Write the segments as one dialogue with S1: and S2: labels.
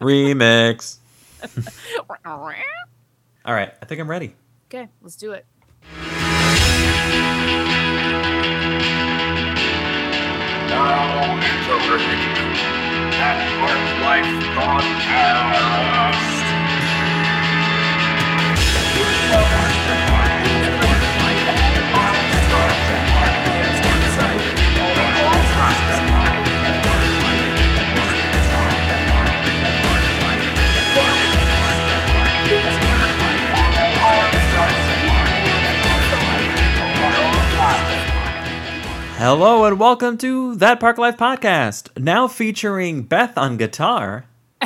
S1: Remix. All right, I think I'm ready.
S2: Okay, let's do it.
S3: Now introducing that work life podcast.
S1: Hello and welcome to That Park Life podcast. Now featuring Beth on guitar.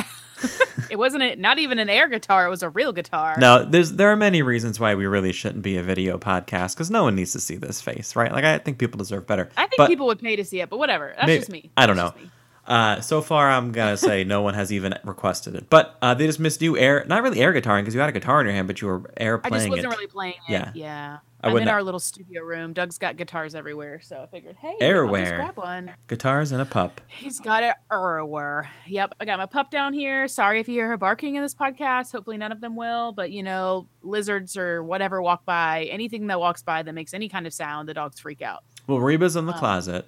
S2: It wasn't a, not even an air guitar; it was a real guitar.
S1: Now, there's there are many reasons why we really shouldn't be a video podcast because no one needs to see this face, right? Like I think people deserve better.
S2: I think
S1: But
S2: people would pay to see it, but whatever. That's
S1: maybe-
S2: just me.
S1: I don't know.
S2: That's.
S1: Uh, so far, I'm gonna say no one has even requested it, but uh, they just missed you air, not really air guitaring because you had a guitar in your hand, but you were air playing.
S2: I just wasn't
S1: it.
S2: really playing it.
S1: Yeah.
S2: Yeah.
S1: I
S2: I'm in our little studio room. Doug's got guitars everywhere, so I figured, hey, just grab one.
S1: Guitars and a pup.
S2: He's got it everywhere. Yep, I got my pup down here. Sorry if you hear her barking in this podcast. Hopefully none of them will, but you know, lizards or whatever walk by. Anything that walks by that makes any kind of sound, the dogs freak out.
S1: Well, Reba's in the
S2: Um,
S1: closet.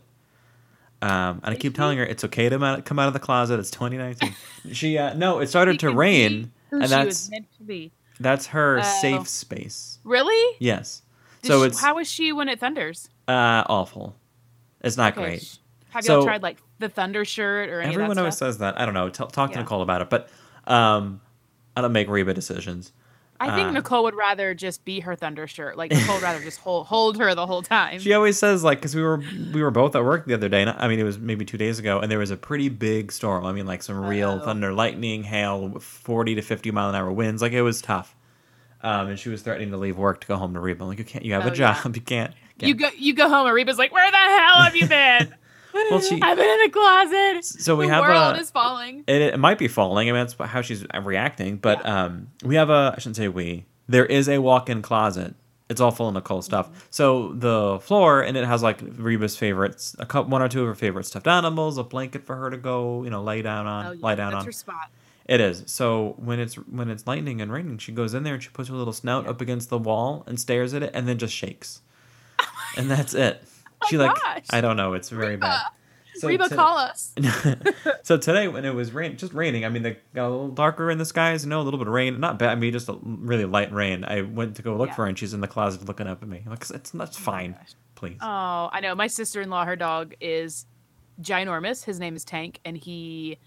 S1: Um, and I keep telling her it's okay to come out of the closet. It's 2019. she uh, no, it started to rain, and
S2: she
S1: that's
S2: was meant to be.
S1: that's her
S2: Oh.
S1: safe space.
S2: Really?
S1: Yes.
S2: Did
S1: so
S2: she-
S1: it's
S2: how is she when it thunders?
S1: uh, awful. It's not
S2: Okay,
S1: great.
S2: Have
S1: So-
S2: y'all tried like the thunder shirt or
S1: Everyone always says that. I don't know. T- talk to
S2: Yeah.
S1: Nicole about it, but um, I don't make Reba decisions.
S2: I think
S1: uh,
S2: Nicole would rather just be her thunder shirt. Like Nicole would rather just hold hold her the whole time.
S1: She always says like because we were we were both at work the other day. And I mean, it was maybe two days ago, and there was a pretty big storm. I mean, like some real
S2: Oh.
S1: thunder, lightning, hail, forty to fifty mile an hour winds. Like it was tough. Um, and she was threatening to leave work to go home to Reba. I'm like, you can't. You have
S2: Oh,
S1: a
S2: yeah.
S1: job. You can't.
S2: you go you go home and Reba's like, Where the hell have you been?
S1: Well, she-
S2: I've been in the closet.
S1: So we
S2: the
S1: have
S2: world
S1: a-
S2: is falling.
S1: It, it might be falling. I mean, that's how she's reacting. But um, we have a. I shouldn't say we. There is a walk-in closet. It's all full of Nicole stuff.
S2: Mm-hmm.
S1: So the floor and it has like Reba's favorites, a couple, one or two of her favorite stuffed animals, a blanket for her to go, you know, lay down on,
S2: Oh, yeah,
S1: lie down
S2: that's
S1: on.
S2: her spot.
S1: It is. So when it's when it's lightning and raining, she goes in there and she puts her little snout up against the wall and stares at it and then just shakes. Oh and that's it. Oh she like
S2: Oh gosh.
S1: I don't know. It's very bad. So
S2: Reba,
S1: to-
S2: call us.
S1: so today when it was rain, just raining. I mean, they got a little darker in the skies. You know, a little bit of rain. Not bad. I mean, just a really light rain. I went to go look
S2: Yeah.
S1: for her, and she's in the closet looking up at me. I'm like, it's that's oh fine.
S2: gosh.
S1: Please.
S2: Oh, I know. My sister in law, her dog is ginormous. His name is Tank, and he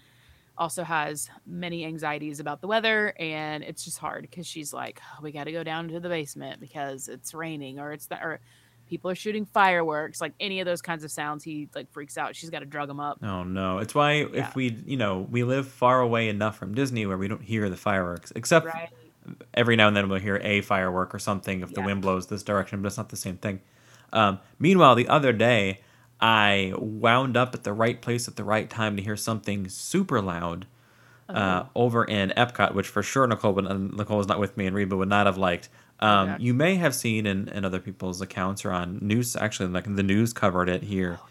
S2: also has many anxieties about the weather. And it's just hard because she's like, oh, we got to go down to the basement because it's raining or it's the, or people are shooting fireworks. Like any of those kinds of sounds, he like freaks out. She's got to drug him up.
S1: Oh no! It's why
S2: Yeah.
S1: if we, you know, we live far away enough from Disney where we don't hear the fireworks, except
S2: Right.
S1: every now and then we'll hear a firework or something if the wind blows this direction, but it's not the same thing. Um, meanwhile, the other day, I wound up at the right place at the right time to hear something super loud uh, over in Epcot, which for sure Nicole would, uh, Nicole was not with me and Reba would not have liked. Um,
S2: Yeah.
S1: You may have seen in, in other people's accounts or on news, actually, like the news covered it here.
S2: Oh,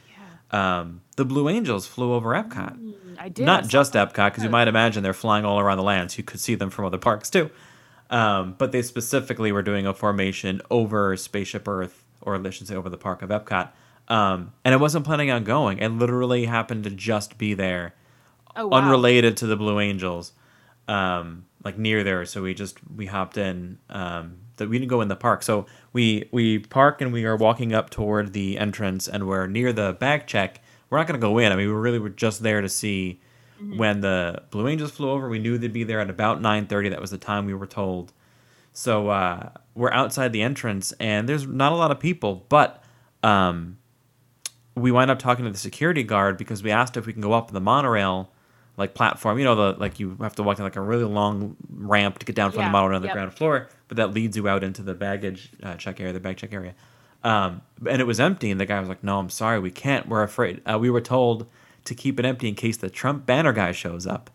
S2: yeah.
S1: Um, the Blue Angels flew over Epcot
S2: Mm, I did.
S1: Not
S2: saw
S1: just
S2: that.
S1: Epcot, because you might imagine they're flying all around the land, so you could see them from other parks too. Um, but they specifically were doing a formation over Spaceship Earth, or I should say over the park of Epcot. Um, and I wasn't planning on going. I literally happened to just be there,
S2: Oh, wow.
S1: unrelated to the Blue Angels, um, like near there. So we just we hopped in. Um, that we didn't go in the park. So we we park and we are walking up toward the entrance, and we're near the bag check. We're not going to go in. I mean, we really were just there to see when the Blue Angels flew over. We knew they'd be there at about nine thirty. That was the time we were told. So uh, we're outside the entrance, and there's not a lot of people, but um, we wind up talking to the security guard because we asked if we can go up the monorail like platform. You know, the like you have to walk in like a really long ramp to get down from
S2: Yeah,
S1: the monorail to the
S2: yep.
S1: ground floor, but that leads you out into the baggage uh, check area, the bag check area. Um, and it was empty, and the guy was like, "No, I'm sorry, we can't. We're afraid. Uh, we were told to keep it empty in case the Trump banner guy shows up."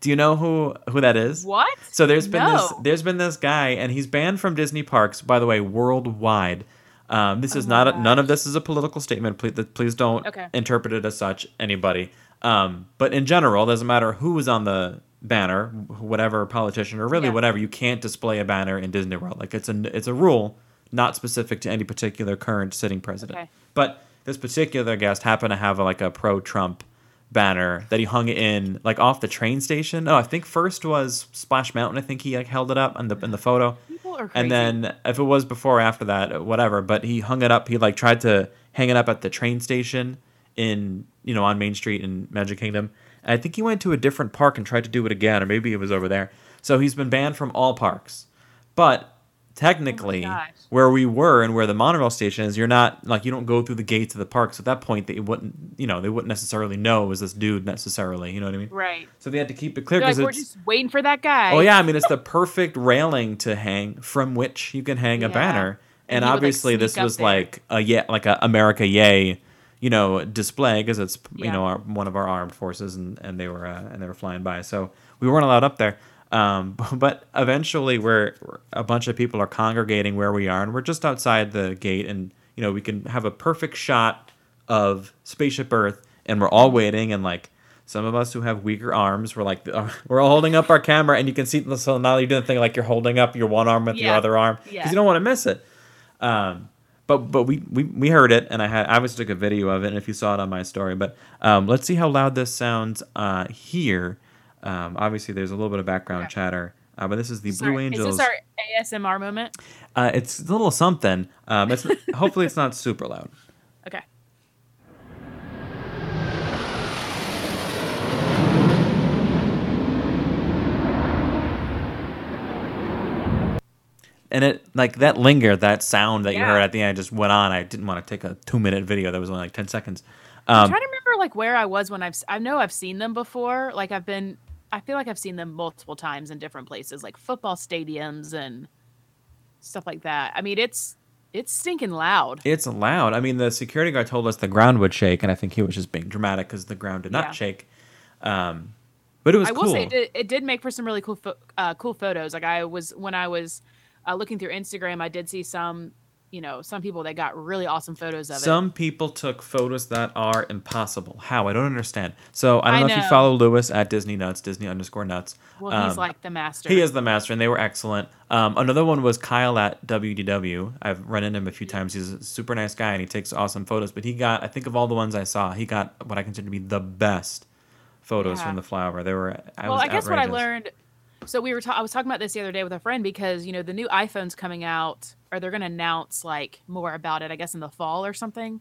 S1: Do you know who who that is?
S2: What?
S1: So there's been this there's been this guy, and he's banned from Disney parks. By the way, worldwide. Um, this is
S2: Oh
S1: not a, none of this is a political statement. Please, please don't
S2: Okay.
S1: interpret it as such. Anybody. Um, but in general, doesn't matter who is on the banner, whatever politician or really
S2: Yeah.
S1: whatever, you can't display a banner in Disney World. Like it's a it's a rule, not specific to any particular current sitting president.
S2: Okay.
S1: But this particular guest happened to have a, like a pro Trump banner that he hung in like off the train station. Oh, I think first was Splash Mountain. I think he like held it up in the in the photo.
S2: People are crazy.
S1: And then if it was before or after that, whatever. But he hung it up. He like tried to hang it up at the train station in you know on Main Street in Magic Kingdom. And I think he went to a different park and tried to do it again, or maybe it was over there. So he's been banned from all parks. But technically,
S2: gosh.
S1: where we were and where the monorail station is, you're not like you don't go through the gates of the park. So at that point, they wouldn't you know they wouldn't necessarily know it was this dude necessarily. You know what I mean?
S2: right.
S1: So they had to keep it clear
S2: They're like,
S1: because
S2: we're just waiting for that guy.
S1: Oh yeah, I mean it's the perfect railing to hang from which you can hang a banner.
S2: And
S1: And,
S2: he would, like,
S1: obviously this was
S2: there.
S1: like a yeah, like a America Yay, you know, display because it's you know our, one of our armed forces and and they were uh, and they were flying by. So we weren't allowed up there. Um, but eventually we're a bunch of people are congregating where we are and we're just outside the gate and you know we can have a perfect shot of spaceship Earth and we're all waiting and like some of us who have weaker arms, we're like, we're all holding up our camera, and you can see. So now you're doing the thing like you're holding up your one arm with your other arm because
S2: Yeah.
S1: you don't want to miss it. Um, but but we, we we heard it, and I had I obviously took a video of it. And if you saw it on my story, but um, let's see how loud this sounds uh, here. Um, obviously, there's a little bit of background
S2: Okay.
S1: chatter, uh, but this is the
S2: Sorry,
S1: Blue Angels.
S2: Is this our ASMR moment?
S1: uh, it's a little something. Um, it's hopefully it's not super loud.
S2: Okay.
S1: and it like that linger, that sound that you heard at the end just went on. I didn't want to take a two minute video that was only like ten seconds.
S2: I'm
S1: Um,
S2: trying to remember like where I was when I've I know I've seen them before. Like I've been I feel like I've seen them multiple times in different places, like football stadiums and stuff like that. I mean, it's it's stinking loud.
S1: it's loud. I mean, the security guard told us the ground would shake, and I think he was just being dramatic because the ground did not
S2: Yeah.
S1: shake. Um, but it was
S2: I
S1: cool.
S2: will say it did, it did make for some really cool pho- uh, cool photos. Like I was when I was uh, looking through Instagram, I did see some, you know, some people that got really awesome photos of it.
S1: Some people took photos that are impossible. How? I don't understand. So I don't
S2: I
S1: know, if you follow Lewis at Disney Nuts, Disney underscore Nuts.
S2: Well, he's
S1: Um,
S2: like the master.
S1: He is the master, and they were excellent. Um, another one was Kyle at WDW. I've run into him a few times. He's a super nice guy, and he takes awesome photos. But he got, I think, of all the ones I saw, he got what I consider to be the best photos
S2: Yeah.
S1: from the flower. They were. I
S2: well,
S1: was
S2: I guess what I learned. So we were. Ta- I was talking about this the other day with a friend because you know the new iPhone's coming out, or they're going to announce like more about it. I guess in the fall or something.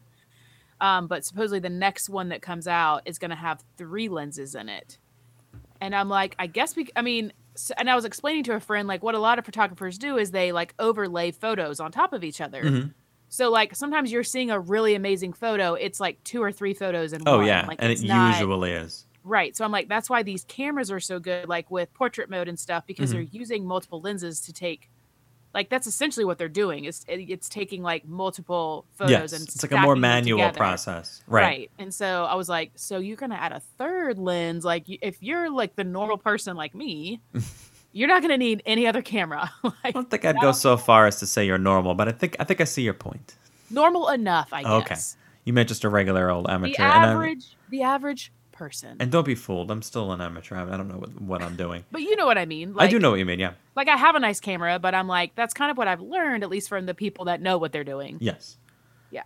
S2: Um, but supposedly the next one that comes out is going to have three lenses in it, and I'm like, I guess we. I mean, s and I was explaining to a friend like what a lot of photographers do is they like overlay photos on top of each other.
S1: Mhm.
S2: So like sometimes you're seeing a really amazing photo. It's like two or three photos in
S1: Oh
S2: one.
S1: yeah,
S2: like,
S1: and it
S2: not-
S1: usually is.
S2: Right. So I'm like, that's why these cameras are so good, like with portrait mode and stuff, because
S1: Mhm.
S2: they're using multiple lenses to take. Like that's essentially what they're doing. Is it's taking like multiple photos
S1: Yes,
S2: and
S1: it's like a more manual process.
S2: Right.
S1: Right.
S2: And so I was like, so you're gonna add a third lens? Like if you're like the normal person like me, you're not gonna need any other camera.
S1: I don't think I'd go so far as to say you're normal, but I think I think I see your point.
S2: normal enough, I guess. Okay.
S1: You meant just a regular old
S2: The
S1: amateur. and, I'm-
S2: average, the average person.
S1: and don't be fooled. I'm still an amateur. I don't know what, what I'm doing.
S2: but you know what I mean.
S1: I do know what you mean. Yeah.
S2: like I have a nice camera, but I'm like that's kind of what I've learned, at least from the people that know what they're doing.
S1: Yes.
S2: Yeah.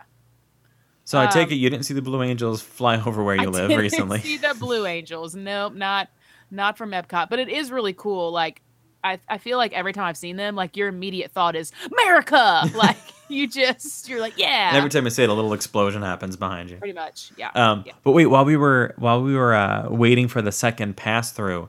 S1: So I take
S2: Um,
S1: it you didn't see the Blue Angels fly over where you
S2: I
S1: live
S2: didn't
S1: recently.
S2: See the Blue Angels? Nope, not not from Epcot, but it is really cool. Like I, I feel like every time I've seen them, like your immediate thought is America. like you just you're like yeah,
S1: And every time I say it, a little explosion happens behind you.
S2: pretty much yeah.
S1: Um,
S2: yeah.
S1: But wait, while we were while we were uh, waiting for the second pass through,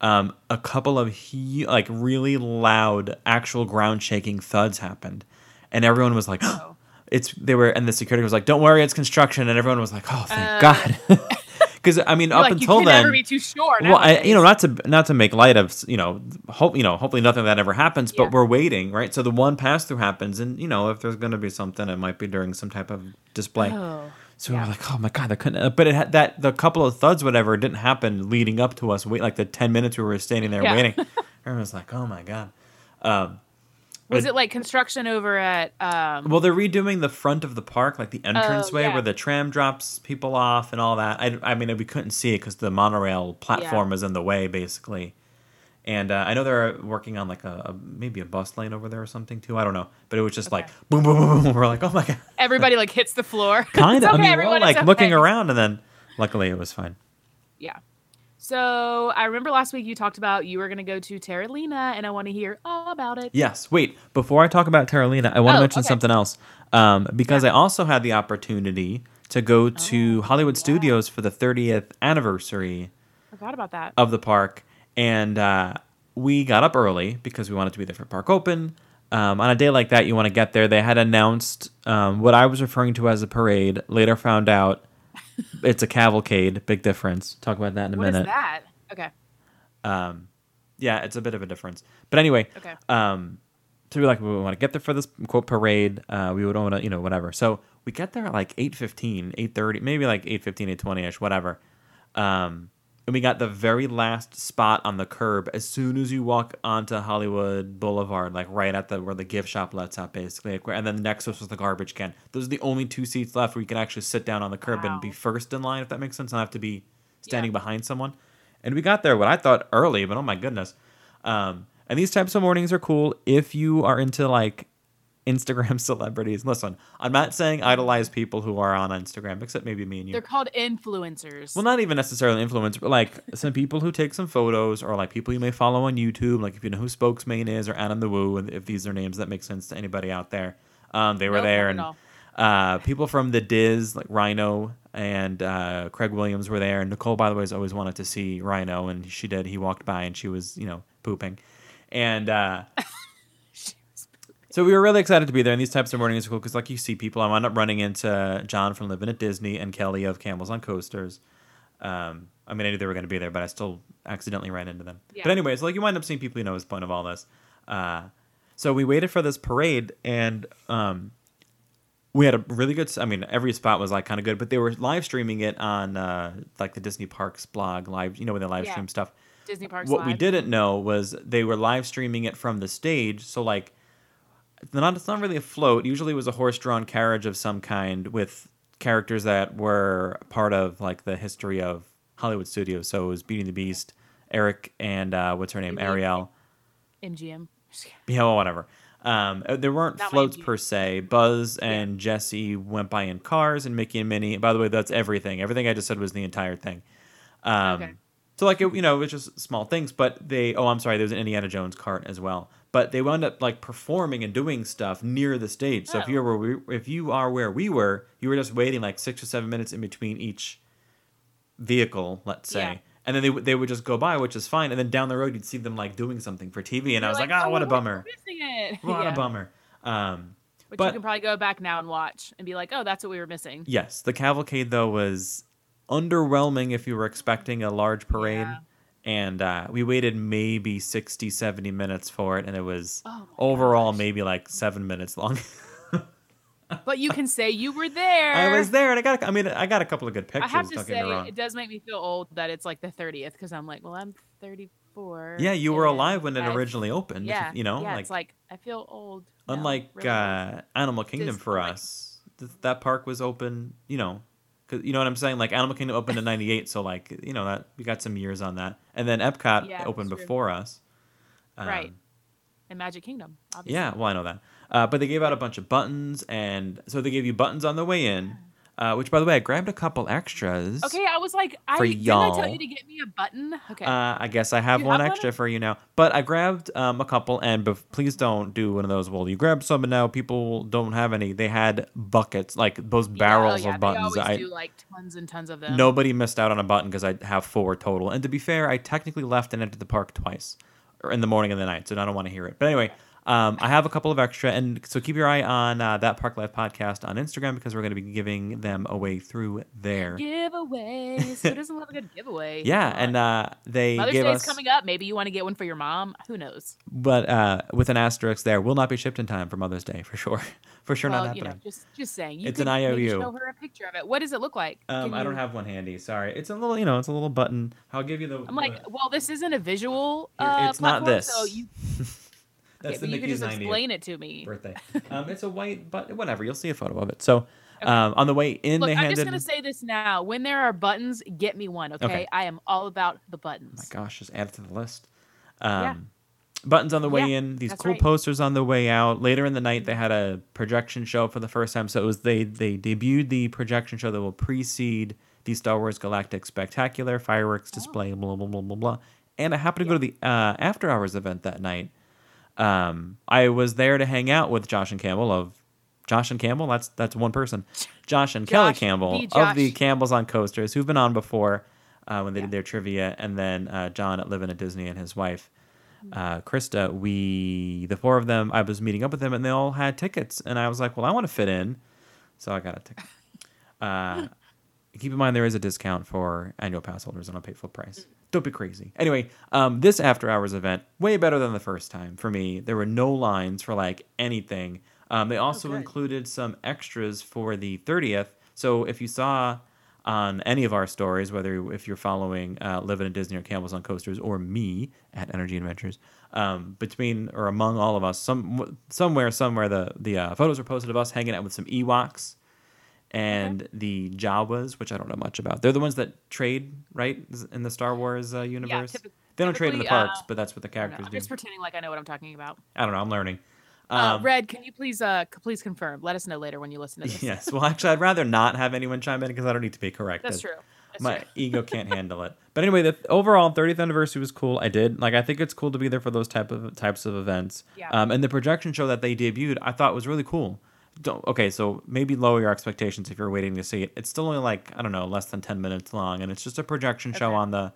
S1: um, a couple of hu- like really loud, actual ground shaking thuds happened, and everyone was like,
S2: Oh.
S1: "It's." They were, and the security was like, "Don't worry, it's construction," and everyone was like, "Oh, thank
S2: Uh,
S1: God," because I mean,
S2: You're
S1: up
S2: like,
S1: until then,
S2: never be too sure.
S1: well, I, you know, not to not to make light of you know, hope you know, hopefully nothing of that ever happens. But
S2: Yeah.
S1: we're waiting, right? So the one pass through happens, and you know, if there's going to be something, it might be during some type of display.
S2: Oh,
S1: So we
S2: yeah.
S1: we're like, oh my god, that couldn't. But it had that the couple of thuds, whatever, didn't happen leading up to us. Wait, like the ten minutes we were standing there
S2: Yeah.
S1: waiting. Everyone's like, oh my god. Um,
S2: Was it like construction over at um
S1: Well, they're redoing the front of the park, like the entranceway
S2: Oh, yeah.
S1: where the tram drops people off and all that. I, I mean, we couldn't see it because the monorail platform is in the way, basically. And uh, I know they're working on like a, a maybe a bus lane over there or something too. I don't know, but it was just like boom, boom, boom, boom. We're like, oh my god,
S2: everybody like hits the floor?
S1: kind of. I mean, we're all like looking around, and then luckily it was fine.
S2: Yeah. So I remember last week you talked about you were gonna go to Terralina and I want to hear all about it.
S1: Yes. Wait. Before I talk about Terralina, I want to
S2: Oh,
S1: mention
S2: okay.
S1: something else. Um, because I also had the opportunity to go to
S2: Oh,
S1: Hollywood
S2: yeah.
S1: Studios for the 30th anniversary
S2: Forgot about that.
S1: of the park, and uh, we got up early because we wanted to be there for park open. Um, on a day like that, you want to get there. They had announced um, what I was referring to as a parade. Later, found out it's a cavalcade. Big difference. Talk about that in a
S2: What is
S1: minute.
S2: that? Okay.
S1: Um, yeah, it's a bit of a difference. But anyway,
S2: Okay.
S1: um, so we're like, we want to get there for this quote parade. Uh, we would want to, you know, whatever. So we get there at like 8.15, 8.30, maybe like 8.15, 8.20ish, whatever. Um, and we got the very last spot on the curb as soon as you walk onto Hollywood Boulevard, like right at the where the gift shop lets up, basically. And then the next was the garbage can. Those are the only two seats left where you can actually sit down on the curb and be first in line, if that makes sense, not have to be standing
S2: Yeah.
S1: behind someone. And we got there what I thought early, but oh my goodness. Um, and these types of mornings are cool if you are into like Instagram celebrities. Listen, I'm not saying idolize people who are on Instagram, except maybe me and you.
S2: They're called influencers.
S1: Well, not even necessarily influencers, but like some people who take some photos, or like people you may follow on YouTube, like if you know who Spokesman is or Adam the Woo, and if these are names that make sense to anybody out there. Um, they were
S2: Nope,
S1: there, and uh, people from the Diz, like Rhino and uh, Craig Williams, were there. And Nicole, by the way, has always wanted to see Rhino, and she did. He walked by, and she was, you know, pooping, and. Uh, so we were really excited to be there, and these types of mornings are cool because, like, you see people. I wound up running into John from Living at Disney and Kelly of Campbell's on Coasters. Um, I mean, I knew they were going to be there, but I still accidentally ran into them.
S2: Yeah.
S1: But anyways, like, you wind up seeing people you know is point of all this. Uh, so we waited for this parade, and um, we had a really good. I mean, every spot was like kind of good, but they were live streaming it on uh, like the Disney Parks blog live. You know, when they live
S2: Yeah.
S1: stream stuff
S2: Disney Parks.
S1: what we didn't know was they were live streaming it from the stage. So like, not it's not really a float. Usually, it was a horse-drawn carriage of some kind with characters that were part of like the history of Hollywood studios. So it was Beauty and the Beast, Eric, and uh, what's her name, Ariel.
S2: MGM.
S1: Yeah, well, whatever. Um, uh, there weren't
S2: Not
S1: floats per se. Buzz and Jesse went by in cars, and Mickey and Minnie. By the way, that's everything. Everything I just said was the entire thing. Um,
S2: Okay.
S1: So like it, you know, it was just small things, but they. Oh, I'm sorry. There was an Indiana Jones cart as well, but they wound up like performing and doing stuff near the stage. So if
S2: Oh.
S1: you're where we, if you are where we were, you were just waiting like six or seven minutes in between each vehicle, let's say.
S2: Yeah.
S1: And then they, would- they would just go by, which is fine. And then down the road, you'd see them like doing something for TV, and I
S2: You're
S1: was like, oh, what a bummer.
S2: Missing it.
S1: What
S2: Yeah.
S1: a bummer. Um,
S2: But,
S1: But-
S2: you can probably go back now and watch and be like, oh, that's what we were missing.
S1: yes, the cavalcade though was underwhelming if you were expecting a large parade.
S2: Yeah.
S1: And uh, we waited maybe 60, 70 minutes for it, and it was
S2: Oh
S1: overall
S2: gosh.
S1: maybe like seven minutes long.
S2: But you can say you were there.
S1: I was there, and I got. I mean, I got a couple of good pictures I
S2: have to say, it does make me feel old that it's like the 30th because I'm like, well, I'm 34.
S1: Yeah, you were alive when it
S2: I've-
S1: originally opened. you-
S2: Yeah,
S1: you know,
S2: yeah,
S1: like
S2: it's like I feel old.
S1: unlike
S2: really
S1: uh, Animal Kingdom for us, th- that park was open. You know, cause you know what I'm saying. Like Animal Kingdom opened in '98, so like you know that we got some years on that, and then Epcot
S2: Yeah,
S1: opened before us.
S2: Right.
S1: Um,
S2: in Magic Kingdom. Obviously.
S1: Yeah, well, I know that. Uh, but they gave out a bunch of buttons, and so they gave you buttons on the way in. Uh, which, by the way, I grabbed a couple extras.
S2: Okay, I was like, I
S1: For
S2: didn't I
S1: y'all.
S2: tell you to get me a button. Okay.
S1: Uh, I guess I have
S2: You
S1: one
S2: have one?
S1: extra for you now. But I grabbed um, a couple, and bef- please don't do one of those. Well, you grab some, and now people don't have any. They had buckets, like those
S2: Yeah, oh,
S1: barrels
S2: yeah,
S1: of buttons.
S2: They always
S1: I
S2: do like tons and tons of them.
S1: nobody missed out on a button because I have four total. And to be fair, I technically left and entered the park twice, or in the morning and the night, so I don't want to hear it. But anyway. Um, I have a couple of extra, and so keep your eye on uh, that Park Life podcast on Instagram because we're going to be giving them away through there.
S2: giveaways. Who doesn't love a good giveaway?
S1: Yeah, and uh, they
S2: Mother's
S1: gave
S2: Day's
S1: us,
S2: coming up. Maybe you want to get one for your mom. Who knows?
S1: but uh, with an asterisk there, will not be shipped in time for Mother's Day for sure. for sure,
S2: well,
S1: not
S2: you
S1: happening.
S2: know, just just saying. You
S1: It's an IOU.
S2: Show her a picture of it. What does it look like?
S1: um,
S2: Can
S1: I don't have one handy. Sorry, it's a little, you know, it's a little button. I'll give you the.
S2: I'm like, well, this isn't a visual. Uh,
S1: it's not this.
S2: So you,
S1: That's
S2: but
S1: the
S2: you can just
S1: 90th
S2: explain it to me.
S1: birthday. Um, it's a white, but whatever. You'll see a photo of it. So, um, on the way in,
S2: Look,
S1: they
S2: I'm
S1: handed.
S2: just gonna say this now. When there are buttons, get me one, okay?
S1: Okay.
S2: I am all about the
S1: Oh
S2: buttons.
S1: my gosh, just add it to the list. Um,
S2: Yeah.
S1: Buttons on the way
S2: Yeah,
S1: in. These cool
S2: right.
S1: posters on the way out. Later in the night, they had a projection show for the first time. So it was they they debuted the projection show that will precede the Star Wars Galactic Spectacular fireworks display. Blah blah blah blah blah. And I happened to go to the uh, after hours event that night. Um, I was there to hang out with Josh and Campbell of Josh and Campbell. That's that's one person. Josh and Kelly Campbell
S2: the
S1: of the Campbells on Coasters, who've been on before uh, when they
S2: Yeah.
S1: did their trivia, and then uh, John at Living at Disney and his wife, uh, Krista. We the four of them. I was meeting up with them, and they all had tickets, and I was like, "Well, I want to fit in," so I got a ticket. Keep in mind there is a discount for annual pass holders on a pay full price. Don't be crazy. Anyway, um, this after hours event way better than the first time for me. There were no lines for like anything. Um, they also
S2: good.
S1: included some extras for the 30th. So if you saw on any of our stories, whether if you're following uh, Living at Disney or Campbell's on Coasters or me at Energy Adventures, um, between or among all of us, some somewhere somewhere the the uh, photos were posted of us hanging out with some Ewoks and the Jawas, which I don't know much about. They're the ones that trade, right, in the Star Wars uh, universe.
S2: typi-
S1: they don't trade in the
S2: typically, uh,
S1: parks, but that's what the characters
S2: I'm
S1: do.
S2: just pretending like I know what I'm talking about.
S1: I don't know. I'm learning.
S2: Uh,
S1: Um,
S2: Red, can you please uh please confirm? Let us know later when you listen to this.
S1: yes. Well, actually, I'd rather not have anyone chime in because I don't need to be corrected.
S2: That's true. That's
S1: My
S2: true.
S1: ego can't handle it. But anyway, the overall 30th anniversary was cool. I did like. I think it's cool to be there for those type of types of events.
S2: Yeah.
S1: Um, and the projection show that they debuted, I thought was really cool. Don't okay. So maybe lower your expectations if you're waiting to see it. It's still only like I don't know, less than 10 minutes long, and it's just a projection show on the,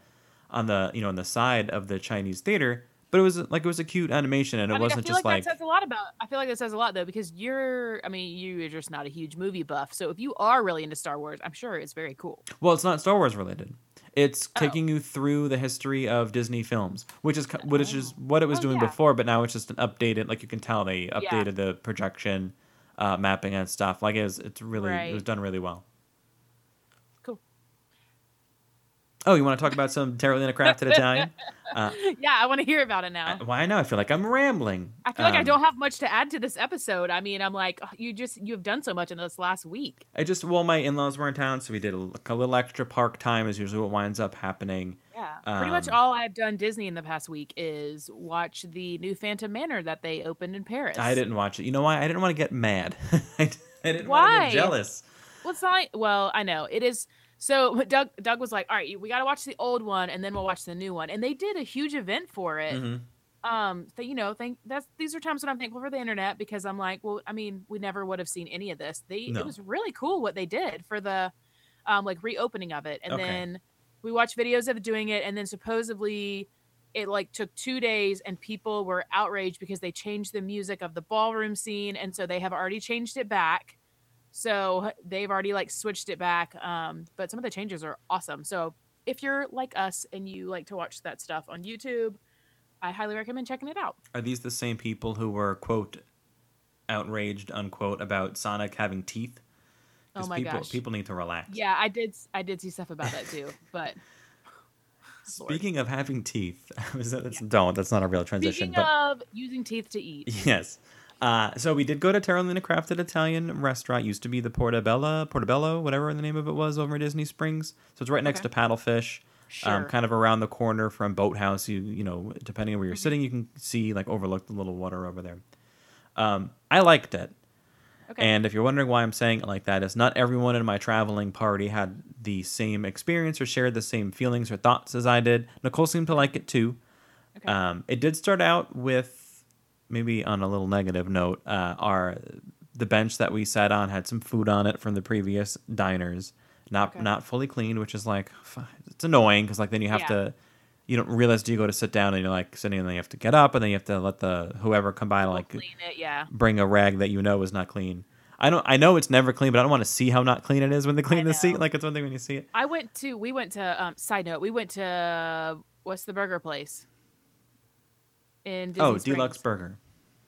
S1: on the you know on the side of the Chinese theater. But it was like it was a cute animation, and it
S2: I mean,
S1: wasn't
S2: I feel
S1: just
S2: like,
S1: like,
S2: that says a lot about. I feel like that says a lot though because you're. I mean, you're just not a huge movie buff. So if you are really into Star Wars, I'm sure it's very cool.
S1: Well, it's not Star Wars related. It's
S2: Oh.
S1: taking you through the history of Disney films, which is which is oh. what it was
S2: Oh,
S1: doing
S2: yeah.
S1: before, but now it's just an updated. Like you can tell, they updated the projection uh, mapping and stuff. Like it was, it's really it was done really well.
S2: Cool.
S1: Oh, you want to talk about some Terralina crafted Italian? Uh,
S2: Yeah, I want to hear about it now.
S1: I- why now? I feel like I'm rambling.
S2: I feel like I
S1: Um,
S2: don't have much to add to this episode. I mean, I'm like, you just you have done so much in this last week.
S1: I just well, my in-laws were in town, so we did a little extra park time. Is usually what winds up happening.
S2: Yeah, pretty much
S1: Um,
S2: all I've done Disney in the past week is watch the new Phantom Manor that they opened in Paris.
S1: I didn't watch it. You know why? I didn't want to get mad. I didn't want to
S2: Why?
S1: get jealous.
S2: Well, it's not. Well, I know it is. So Doug Doug was like, "All right, we got to watch the old one, and then we'll watch the new one." And they did a huge event for it.
S1: Mhm.
S2: Um, that you know, think that's these are times when I'm thankful for the internet because I'm like, well, I mean, we never would have seen any of this. They
S1: No.
S2: it was really cool what they did for the, um, like reopening of it, and
S1: Okay.
S2: then we watched videos of doing it, and then supposedly. It like took two days, and people were outraged because they changed the music of the ballroom scene, and so they have already changed it back. So they've already like switched it back. Um, but some of the changes are awesome. So if you're like us and you like to watch that stuff on YouTube, I highly recommend checking it out.
S1: Are these the same people who were quote outraged unquote about Sonic having teeth?
S2: Oh my
S1: people,
S2: gosh.
S1: People need to relax.
S2: Yeah, I did. I did see stuff about that too. But Lord.
S1: Speaking of having teeth, was that, that's, don't. That's not a real transition.
S2: speaking
S1: but
S2: of using teeth to eat,
S1: yes. Uh, so we did go to Terralina Crafted Italian restaurant. Used to be the Portobello, Portobello, whatever the name of it was, over in Disney Springs. So it's right next
S2: Okay.
S1: to Paddlefish. Um, kind of around the corner from Boathouse. You you know, depending on where you're
S2: Mm-hmm.
S1: sitting, you can see like overlook the little water over there. Um, I liked it.
S2: okay,
S1: And if you're wondering why I'm saying it like that, is not everyone in my traveling party had the same experience or shared the same feelings or thoughts as I did. Nicole seemed to like it too.
S2: Okay.
S1: Um, it did start out with maybe on a little negative note. Uh, our the bench that we sat on had some food on it from the previous diners, not
S2: Okay.
S1: not fully cleaned, which is like it's annoying because like then you have
S2: Yeah.
S1: to. You don't realize do you go to sit down and you're like sitting and then you have to get up and then you have to let the whoever come by like
S2: clean it. Yeah,
S1: bring a rag that you know is not clean. I don't. I know it's never clean, but I don't want to see how not clean it is when they clean the seat. Like it's one thing when you see it.
S2: I went to. We went to. Um, side note: We went to what's the burger place? In Disney
S1: oh,
S2: Springs.
S1: deluxe burger.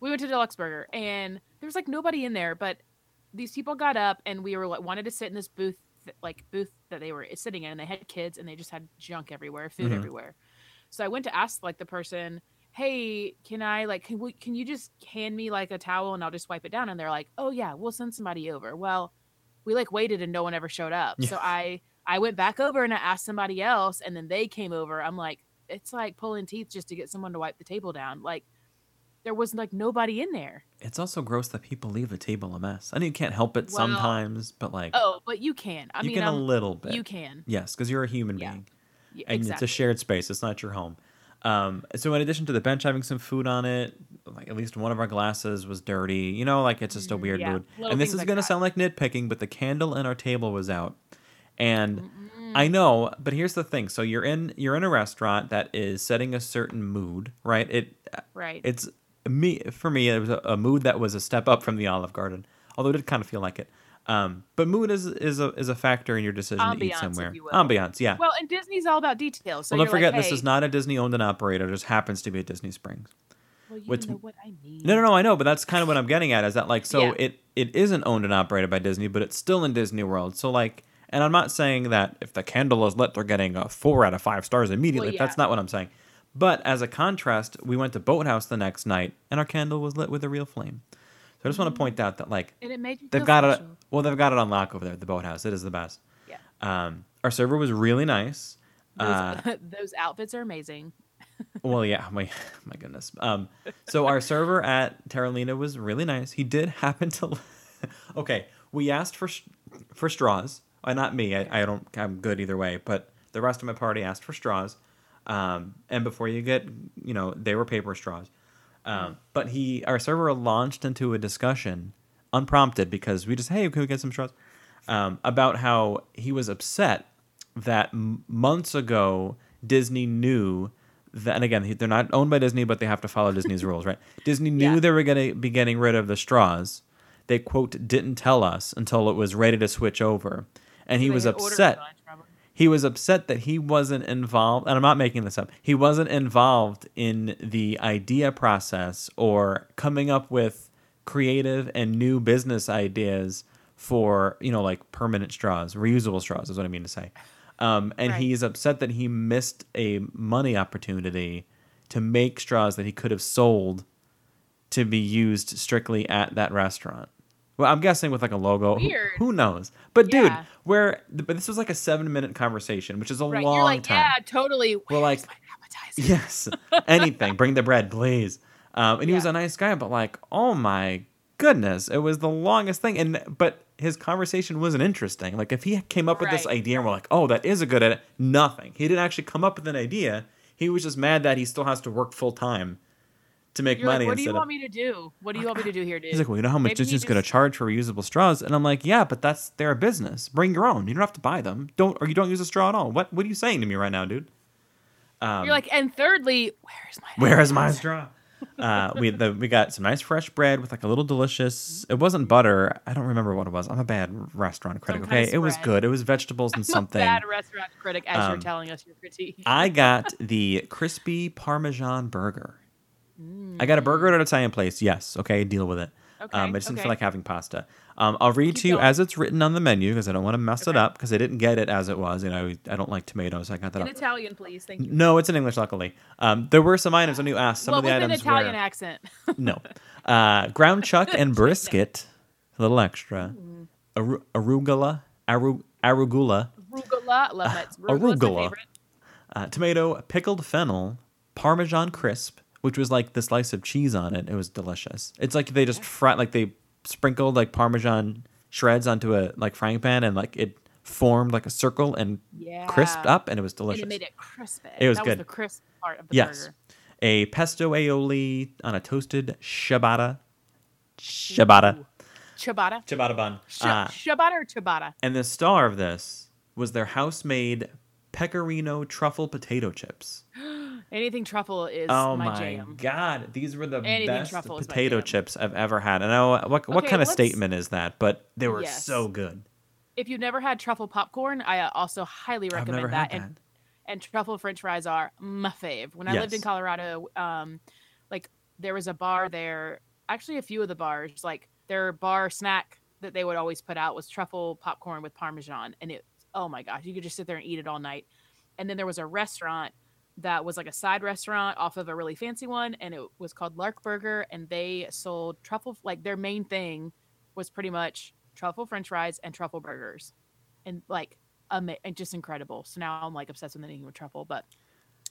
S2: we went to Deluxe Burger and there was like nobody in there, but these people got up and we were like wanted to sit in this booth like booth that they were sitting in and they had kids and they just had junk everywhere, food
S1: Mhm.
S2: everywhere. So I went to ask like the person "Hey, can I like can we, can you just hand me like a towel and I'll just wipe it down?" And they're like, "Oh yeah, we'll send somebody over." Well, we like waited and no one ever showed up.
S1: Yeah.
S2: So I I went back over and I asked somebody else, and then they came over. I'm like, it's like pulling teeth just to get someone to wipe the table down. Like there was like nobody in there.
S1: It's also gross that people leave a table a mess. I know you can't help it
S2: Well-
S1: sometimes, but like
S2: Oh, but you can. I
S1: you
S2: mean,
S1: can a
S2: I'm-
S1: little bit.
S2: you can.
S1: Yes, because you're a human
S2: Yeah.
S1: being.
S2: Yeah,
S1: and
S2: exactly.
S1: it's a shared space. It's not your home. Um, so in addition to the bench having some food on it, like at least one of our glasses was dirty. You know, like it's just a
S2: Mm,
S1: weird
S2: yeah,
S1: mood. And this is
S2: like
S1: gonna
S2: that.
S1: sound like nitpicking, but the candle in our table was out, and
S2: Mm-mm.
S1: I know. But here's the thing: so you're in you're in a restaurant that is setting a certain mood, right? It
S2: right.
S1: it's me for me. It was a, a mood that was a step up from the Olive Garden, although it did kind of feel like it. Um, but mood is is a is a factor in your decision to eat somewhere. Ambiance, yeah.
S2: well, and Disney's all about details. So
S1: well, don't forget
S2: like,
S1: this is not a Disney owned and operated. It just happens to be at Disney Springs.
S2: Well, you
S1: what's-
S2: know what I mean.
S1: No, no, no. I know, but that's kind of what I'm getting at. Is that like so
S2: Yeah.
S1: it it isn't owned and operated by Disney, but it's still in Disney World. So like, and I'm not saying that if the candle is lit, they're getting a four out of five stars immediately.
S2: Well,
S1: That's not what I'm saying. But as a contrast, we went to Boathouse the next night, and our candle was lit with a real flame. So I just want to point out that like
S2: And it made
S1: they've got it.
S2: special.
S1: Well, they've got it on lock over there at the Boathouse. It is the best.
S2: Yeah.
S1: Um, our server was really nice.
S2: Those,
S1: Uh,
S2: those outfits are amazing.
S1: well, yeah, my my goodness. Um, so our server at Terralina was really nice. He did happen to. okay, we asked for sh- for straws. Uh, not me. I, I don't. I'm good either way. But the rest of my party asked for straws. Um, and before you get, you know, they were paper straws. Um, but he, our server launched into a discussion, unprompted, because we just, hey, can we get some straws? Um, about how he was upset that m- months ago Disney knew that, and again, they're not owned by Disney, but they have to follow Disney's rules, right? Disney knew
S2: Yeah.
S1: they were going to be getting rid of the straws. They quote didn't tell us until it was ready to switch over, and he was
S2: had ordered a
S1: upset he was upset that he wasn't involved and i'm not making this up. He wasn't involved in the idea process or coming up with creative and new business ideas for you know like permanent straws reusable straws is what i mean to say. Um, and
S2: Right.
S1: he's upset that he missed a money opportunity to make straws that he could have sold to be used strictly at that restaurant well i'm guessing with like a logo. Who-
S2: Weird.
S1: who knows? But dude where but this was like a seven minute conversation which is a
S2: Right.
S1: long
S2: You're like,
S1: time.
S2: Yeah, totally.
S1: We're
S2: Where's
S1: like, yes anything. Bring the bread please. Um, and he was a nice guy but like oh my goodness it was the longest thing. And but his conversation wasn't interesting. Like if he came up with this idea and we're like oh that is a good idea nothing. He didn't actually come up with an idea. He was just mad that he still has to work full time to make
S2: You're
S1: money
S2: like, what do you
S1: instead
S2: want
S1: of
S2: me to do? What do you want me to do here, dude?
S1: He's like, well, you know how much
S2: Maybe you
S1: Disney's going to charge for reusable straws, and I'm like, yeah, but that's their business. Bring your own. You don't have to buy them. Don't or you don't use a straw at all. What What are you saying to me right now, dude? Um,
S2: You're like, and thirdly, where's my
S1: where is my straw? Uh, we the, we got some nice fresh bread with like a little delicious. It wasn't butter. I don't remember what it was. I'm a bad restaurant critic.
S2: Some
S1: Okay,
S2: of
S1: it was good. It was vegetables and
S2: I'm a
S1: something.
S2: bad restaurant critic as
S1: Um,
S2: you're telling us your critique.
S1: I got the crispy Parmesan burger. I got a burger at an Italian place. Yes. Okay. Deal with it.
S2: Okay,
S1: um, I just didn't feel like having pasta. Um, I'll read
S2: Keep
S1: to you
S2: going.
S1: as it's written on the menu because I don't want to mess it up because I didn't get it as it was. You know, I don't like tomatoes. I got that.
S2: In
S1: up.
S2: Italian, please. Thank you.
S1: No, it's in English. Luckily, um, there were some items when you asked. Some
S2: well,
S1: of the items
S2: with an Italian
S1: were
S2: accent.
S1: no, uh, ground chuck and brisket, a little extra.
S2: Mm.
S1: Aru- arugula, aru- arugula,
S2: Arugula. Love that.
S1: Arugula. uh, tomato, pickled fennel, Parmesan crisp, which was like the slice of cheese on it. It was delicious. It's like they just fry, like they sprinkled like Parmesan shreds onto a like frying pan, and like it formed like a circle and
S2: Yeah.
S1: crisped up, and it was delicious.
S2: And it made it crispy.
S1: It was
S2: that
S1: good.
S2: was the crisp part of the
S1: yes,
S2: burger.
S1: a pesto aioli on a toasted ciabatta, ciabatta,
S2: Ooh. Ciabatta.
S1: ciabatta bun.
S2: Sh-
S1: Uh,
S2: ciabatta or ciabatta?
S1: and the star of this was their house-made pecorino truffle potato chips.
S2: Anything truffle is
S1: Oh
S2: my,
S1: my,
S2: jam.
S1: god, these were the
S2: Anything
S1: best
S2: truffle
S1: potato chips I've ever had. And I know what what
S2: Okay,
S1: kind of statement is that, but they were
S2: Yes.
S1: so good.
S2: If you've never had truffle popcorn, I uh, also highly
S1: I've
S2: recommend
S1: never
S2: that.
S1: had
S2: And and truffle French fries are my fave. When I lived in Colorado, um, like there was a bar there. Actually, a few of the bars, like their bar snack that they would always put out was truffle popcorn with parmesan, and it. Oh my gosh, you could just sit there and eat it all night. And then there was a restaurant that was like a side restaurant off of a really fancy one, and it was called Lark Burger, and they sold truffle. Like their main thing was pretty much truffle French fries and truffle burgers, and like ama- and just incredible. So now I'm like obsessed with anything with truffle. But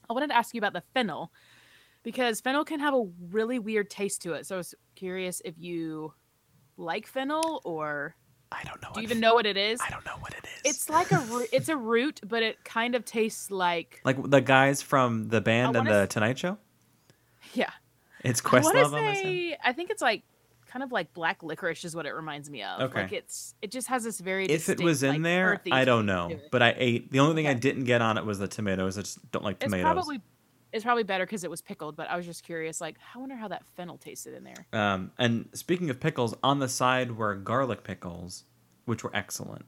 S2: I wanted to ask you about the fennel because fennel can have a really weird taste to it. So I was curious if you like fennel or
S1: I don't know.
S2: do you even
S1: f-
S2: know what it is?
S1: I don't know what it is.
S2: It's like a it's a root, but it kind of tastes like
S1: like the guys from the band and the
S2: s-
S1: Tonight Show.
S2: yeah.
S1: It's
S2: I
S1: Questlove. I'm
S2: say I think it's like kind of like black licorice is what it reminds me of.
S1: Okay.
S2: Like it's it just has this very
S1: If it was in
S2: like,
S1: there, I don't know. But I ate. The only thing I didn't get on it was the tomatoes. I just don't like tomatoes.
S2: it's probably it's probably better because it was pickled. But I was just curious, like I wonder how that fennel tasted in there.
S1: Um, and speaking of pickles, on the side were garlic pickles, which were excellent.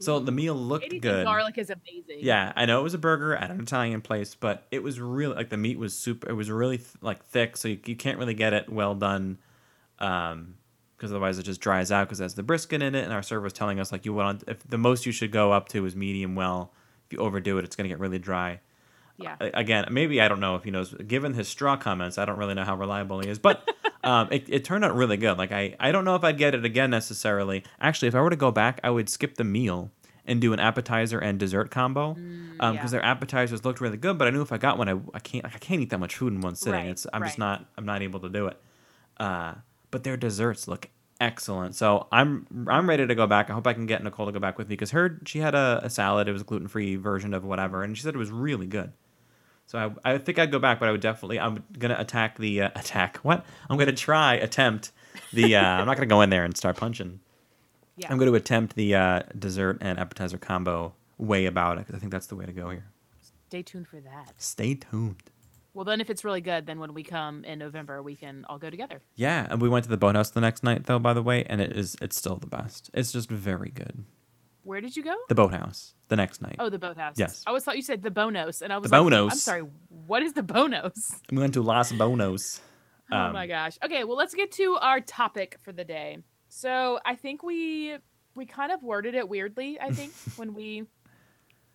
S1: So the meal looked
S2: Anything
S1: good.
S2: garlic is amazing.
S1: Yeah, I know it was a burger at an Italian place, but it was really like the meat was super. It was really th- like thick, so you, you can't really get it well done, um, because otherwise it just dries out because it has the brisket in it. And our server was telling us like you want if the most you should go up to is medium well. If you overdo it, it's gonna get really dry.
S2: Yeah.
S1: Again, maybe I don't know if he knows. Given his straw comments, I don't really know how reliable he is, but um, it, it turned out really good. Like I, I don't know if I'd get it again necessarily. Actually, if I were to go back, I would skip the meal and do an appetizer and dessert combo because
S2: Mm, yeah.
S1: their appetizers looked really good. But I knew if I got one, I, I can't I can't eat that much food in one sitting.
S2: Right,
S1: It's I'm just not I'm not able to do it. Uh, but their desserts look excellent. So I'm I'm ready to go back. I hope I can get Nicole to go back with me because her she had a, a salad. It was a gluten free version of whatever, and she said it was really good. So I, I think I'd go back, but I would definitely I'm gonna attack the uh, attack. What I'm gonna try attempt the. Uh, I'm not gonna go in there and start punching.
S2: Yeah.
S1: I'm going to attempt the uh, dessert and appetizer combo way about it because I think that's the way to go here.
S2: Stay tuned for that.
S1: Stay tuned.
S2: Well, then if it's really good, then when we come in November, we can all go together.
S1: Yeah, and we went to the boathouse the next night though, by the way, and it is it's still the best. It's just very good.
S2: Where did you go?
S1: The boathouse the next night.
S2: Oh, the boathouse.
S1: Yes.
S2: I always thought you said the Bonos, and I was
S1: The
S2: like, I'm sorry. What is the Bonos?
S1: We went to Las Bonos.
S2: oh
S1: Um,
S2: my gosh. Okay, well, let's get to our topic for the day. So I think we we kind of worded it weirdly. I think when we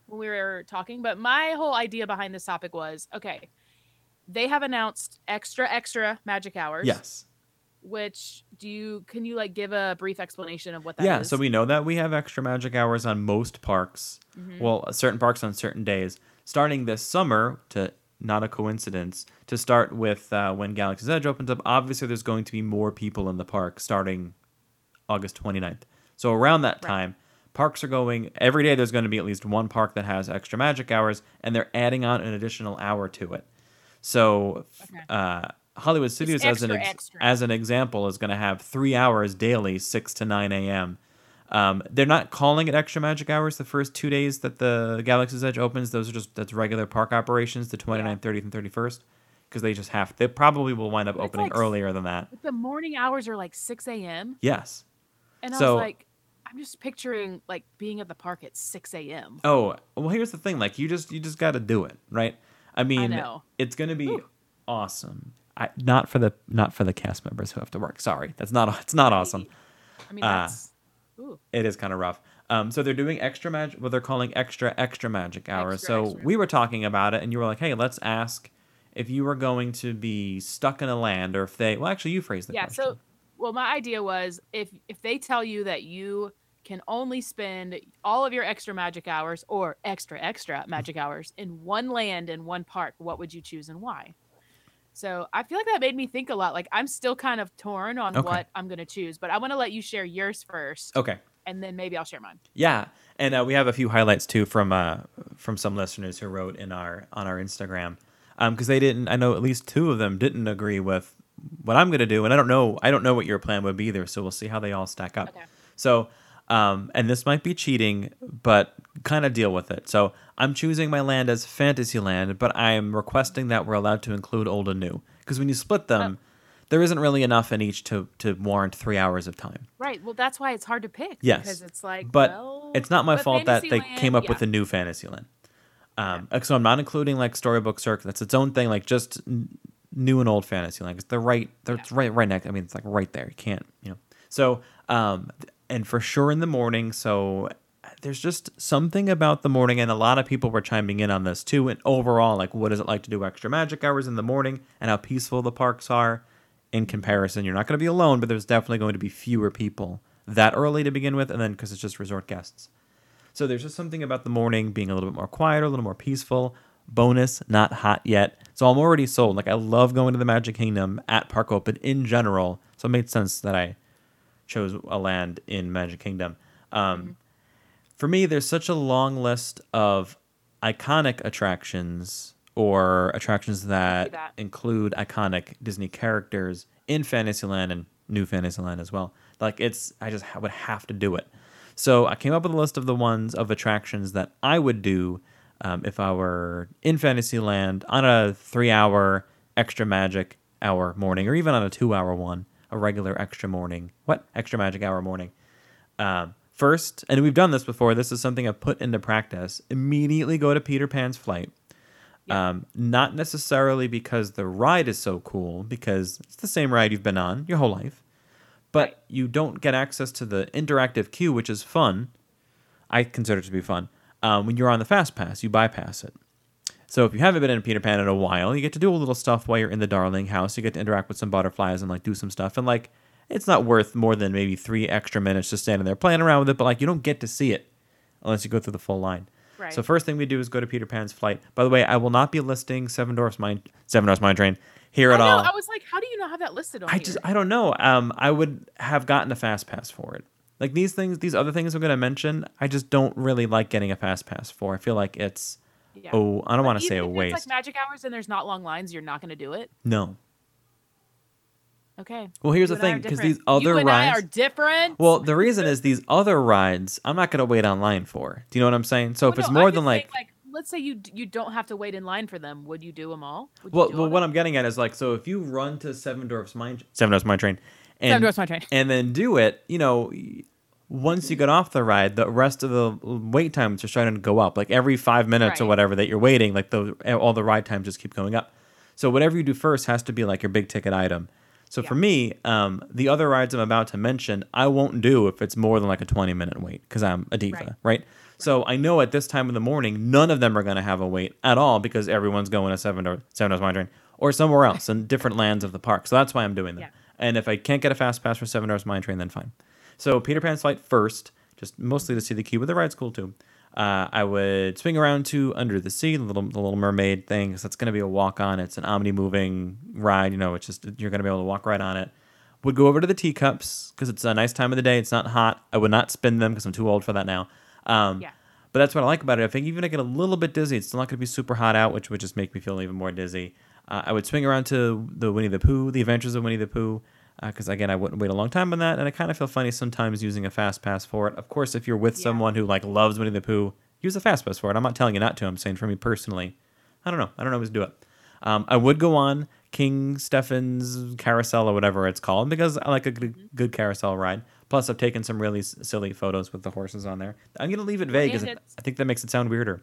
S2: when we were talking, but my whole idea behind this topic was okay. They have announced extra extra magic hours.
S1: Yes.
S2: Which do you can you like give a brief explanation of what that
S1: yeah, so we know that we have extra magic hours on most parks.
S2: Mhm.
S1: Well, certain parks on certain days. Starting this summer, to not a coincidence, to start with uh, when Galaxy's Edge opens up, obviously there's going to be more people in the park starting August 29th. So around that
S2: Right.
S1: time, parks are going, every day there's going to be at least one park that has extra magic hours, and they're adding on an additional hour to it. So
S2: Okay.
S1: uh, Hollywood Studios, as an ex-
S2: extra.
S1: as an example, is going to have three hours daily, six to nine a.m. Um, they're not calling it extra magic hours the first two days that the Galaxy's Edge opens. Those are just that's regular park operations, the 29th, 30th, and 31st, because they just have. They probably will wind up
S2: But
S1: opening
S2: like-
S1: earlier than that.
S2: The morning hours are like six a.m.
S1: Yes.
S2: And I
S1: So-
S2: was like, I'm just picturing like being at the park at six a.m.
S1: Oh well, here's the thing. Like you just you just got to do it, right? I mean,
S2: know.
S1: it's gonna be
S2: Whew.
S1: awesome. I, not for the not for the cast members who have to work. Sorry, that's not it's not awesome.
S2: I mean, that's ooh,
S1: It is kind of rough. Um, so they're doing extra magic. What they're calling extra extra magic hours.
S2: Extra,
S1: so
S2: extra.
S1: we were talking about it, and you were like, "Hey, let's ask if you were going to be stuck in a land, or if they." Well, actually, you phrased the
S2: yeah.
S1: question.
S2: So, well, my idea was if if they tell you that you can only spend all of your extra magic hours or extra extra magic hours in one land in one park, what would you choose and why? So I feel like that made me think a lot. Like I'm still kind of torn on
S1: Okay.
S2: what I'm gonna choose, but I want to let you share yours first,
S1: okay.
S2: and then maybe I'll share mine.
S1: Yeah, and uh, we have a few highlights too from uh, from some listeners who wrote in our on our Instagram because they didn't. I know at least two of them didn't agree with what I'm going to do, and I don't know. I don't know what your plan would be either. So we'll see how they all stack up.
S2: Okay.
S1: So, um, and this might be cheating, but kind of deal with it. So I'm choosing my land as Fantasyland, but I'm requesting that we're allowed to include old and new because when you split them. There isn't really enough in each to, to warrant three hours of time.
S2: Right. Well, that's why it's hard to pick.
S1: Yes,
S2: Because it's like,
S1: but
S2: well,
S1: it's not my fault that they came up
S2: yeah.
S1: with a new Fantasyland. Um, So I'm not including like Storybook Circle. That's its own thing. Like just n- new and old Fantasyland. 'cause they're right. They're it's right right next. I mean, it's like right there. You can't. You know. So um, and for sure in the morning. So there's just something about the morning, and a lot of people were chiming in on this too. And overall, like, what is it like to do extra magic hours in the morning, and how peaceful the parks are in comparison? You're not going to be alone, but there's definitely going to be fewer people that early to begin with, and then because it's just resort guests. So there's just something about the morning being a little bit more quiet, a little more peaceful. Bonus, not hot yet. So I'm already sold. Like I love going to the Magic Kingdom at Park Open in general. So it made sense that I chose a land in Magic Kingdom. Um, For me, there's such a long list of iconic attractions or attractions that,
S2: that.
S1: include iconic Disney characters in Fantasyland and New Fantasyland as well. Like it's, I just ha- would have to do it. So I came up with a list of the ones of attractions that I would do um, if I were in Fantasyland on a three-hour extra magic hour morning, or even on a two-hour one, a regular extra morning. What extra magic hour morning? Um, first, and we've done this before. This is something I've put into practice. Immediately go to Peter Pan's flight.
S2: Yeah.
S1: Um, not necessarily because the ride is so cool, because it's the same ride you've been on your whole life, but
S2: Right.
S1: you don't get access to the interactive queue, which is fun. I consider it to be fun. Um, when you're on the fast pass, you bypass it. So if you haven't been in Peter Pan in a while, you get to do a little stuff while you're in the Darling house. You get to interact with some butterflies and like do some stuff. And like, it's not worth more than maybe three extra minutes just standing there playing around with it. But like, you don't get to see it unless you go through the full line.
S2: Right.
S1: So first thing we do is go to Peter Pan's flight. By the way, I will not be listing Seven Dwarfs Mine Seven Dwarfs Mine Train here
S2: I
S1: at
S2: know.
S1: all.
S2: I was like, how do you not have that listed on
S1: I
S2: here?
S1: just I don't know. Um, I would have gotten a fast pass for it. Like these things, these other things I'm gonna mention, I just don't really like getting a fast pass for. I feel like it's
S2: Yeah.
S1: oh, I don't want to say a
S2: if
S1: waste.
S2: It's like magic hours and there's not long lines. You're not going to do it.
S1: no.
S2: Okay.
S1: Well, here's
S2: You
S1: the
S2: I
S1: thing, because these other
S2: you and I
S1: rides.
S2: are different.
S1: Well, the reason is these other rides, I'm not gonna wait online for. Do you know what I'm saying? So
S2: Oh,
S1: if it's
S2: no,
S1: more than like,
S2: like, let's say you you don't have to wait in line for them. Would you do them all? Would
S1: well,
S2: do
S1: well,
S2: all
S1: what
S2: them?
S1: I'm getting at is like, so if you run to Seven Dwarfs Mine, Seven Dwarfs Mine Train, and
S2: Seven Dwarfs Mine Train.
S1: and then do it, you know, once you get off the ride, the rest of the wait times are starting to go up. Like every five minutes or whatever that you're waiting, like the all the ride times just keep going up. So whatever you do first has to be like your big ticket item. So for me, um, the other rides I'm about to mention, I won't do if it's more than like a 20 minute wait because I'm a diva,
S2: Right.
S1: right? So I know at this time of the morning, none of them are going to have a wait at all because everyone's going to Seven Dwarfs Seven Mine Train or somewhere else in different lands of the park. So that's why I'm doing them.
S2: Yeah.
S1: And if I can't get a fast pass for Seven Dwarfs Mine Train, then fine. So Peter Pan's flight first, just mostly to see the queue, but the ride's cool too. Uh, I would swing around to Under the Sea, the little the Little Mermaid thing, because that's going to be a walk on. It's an omni moving ride. You know, it's just you're going to be able to walk right on it. Would go over to the teacups because it's a nice time of the day. It's not hot. I would not spin them because I'm too old for that now. Um,
S2: Yeah.
S1: But that's what I like about it. I think even if I get a little bit dizzy, it's still not going to be super hot out, which would just make me feel even more dizzy. Uh, I would swing around to the Winnie the Pooh, the Adventures of Winnie the Pooh, because again, I wouldn't wait a long time on that, and I kind of feel funny sometimes using a fast pass for it. Of course, if you're with
S2: Yeah.
S1: someone who like loves Winnie the Pooh, use a fast pass for it. I'm not telling you not to. I'm saying for me personally, I don't know. I don't always do it. Um, I would go on King Stephen's carousel or whatever it's called because I like a good, good carousel ride. Plus, I've taken some really s- silly photos with the horses on there. I'm gonna leave it vague because I think that makes it sound weirder.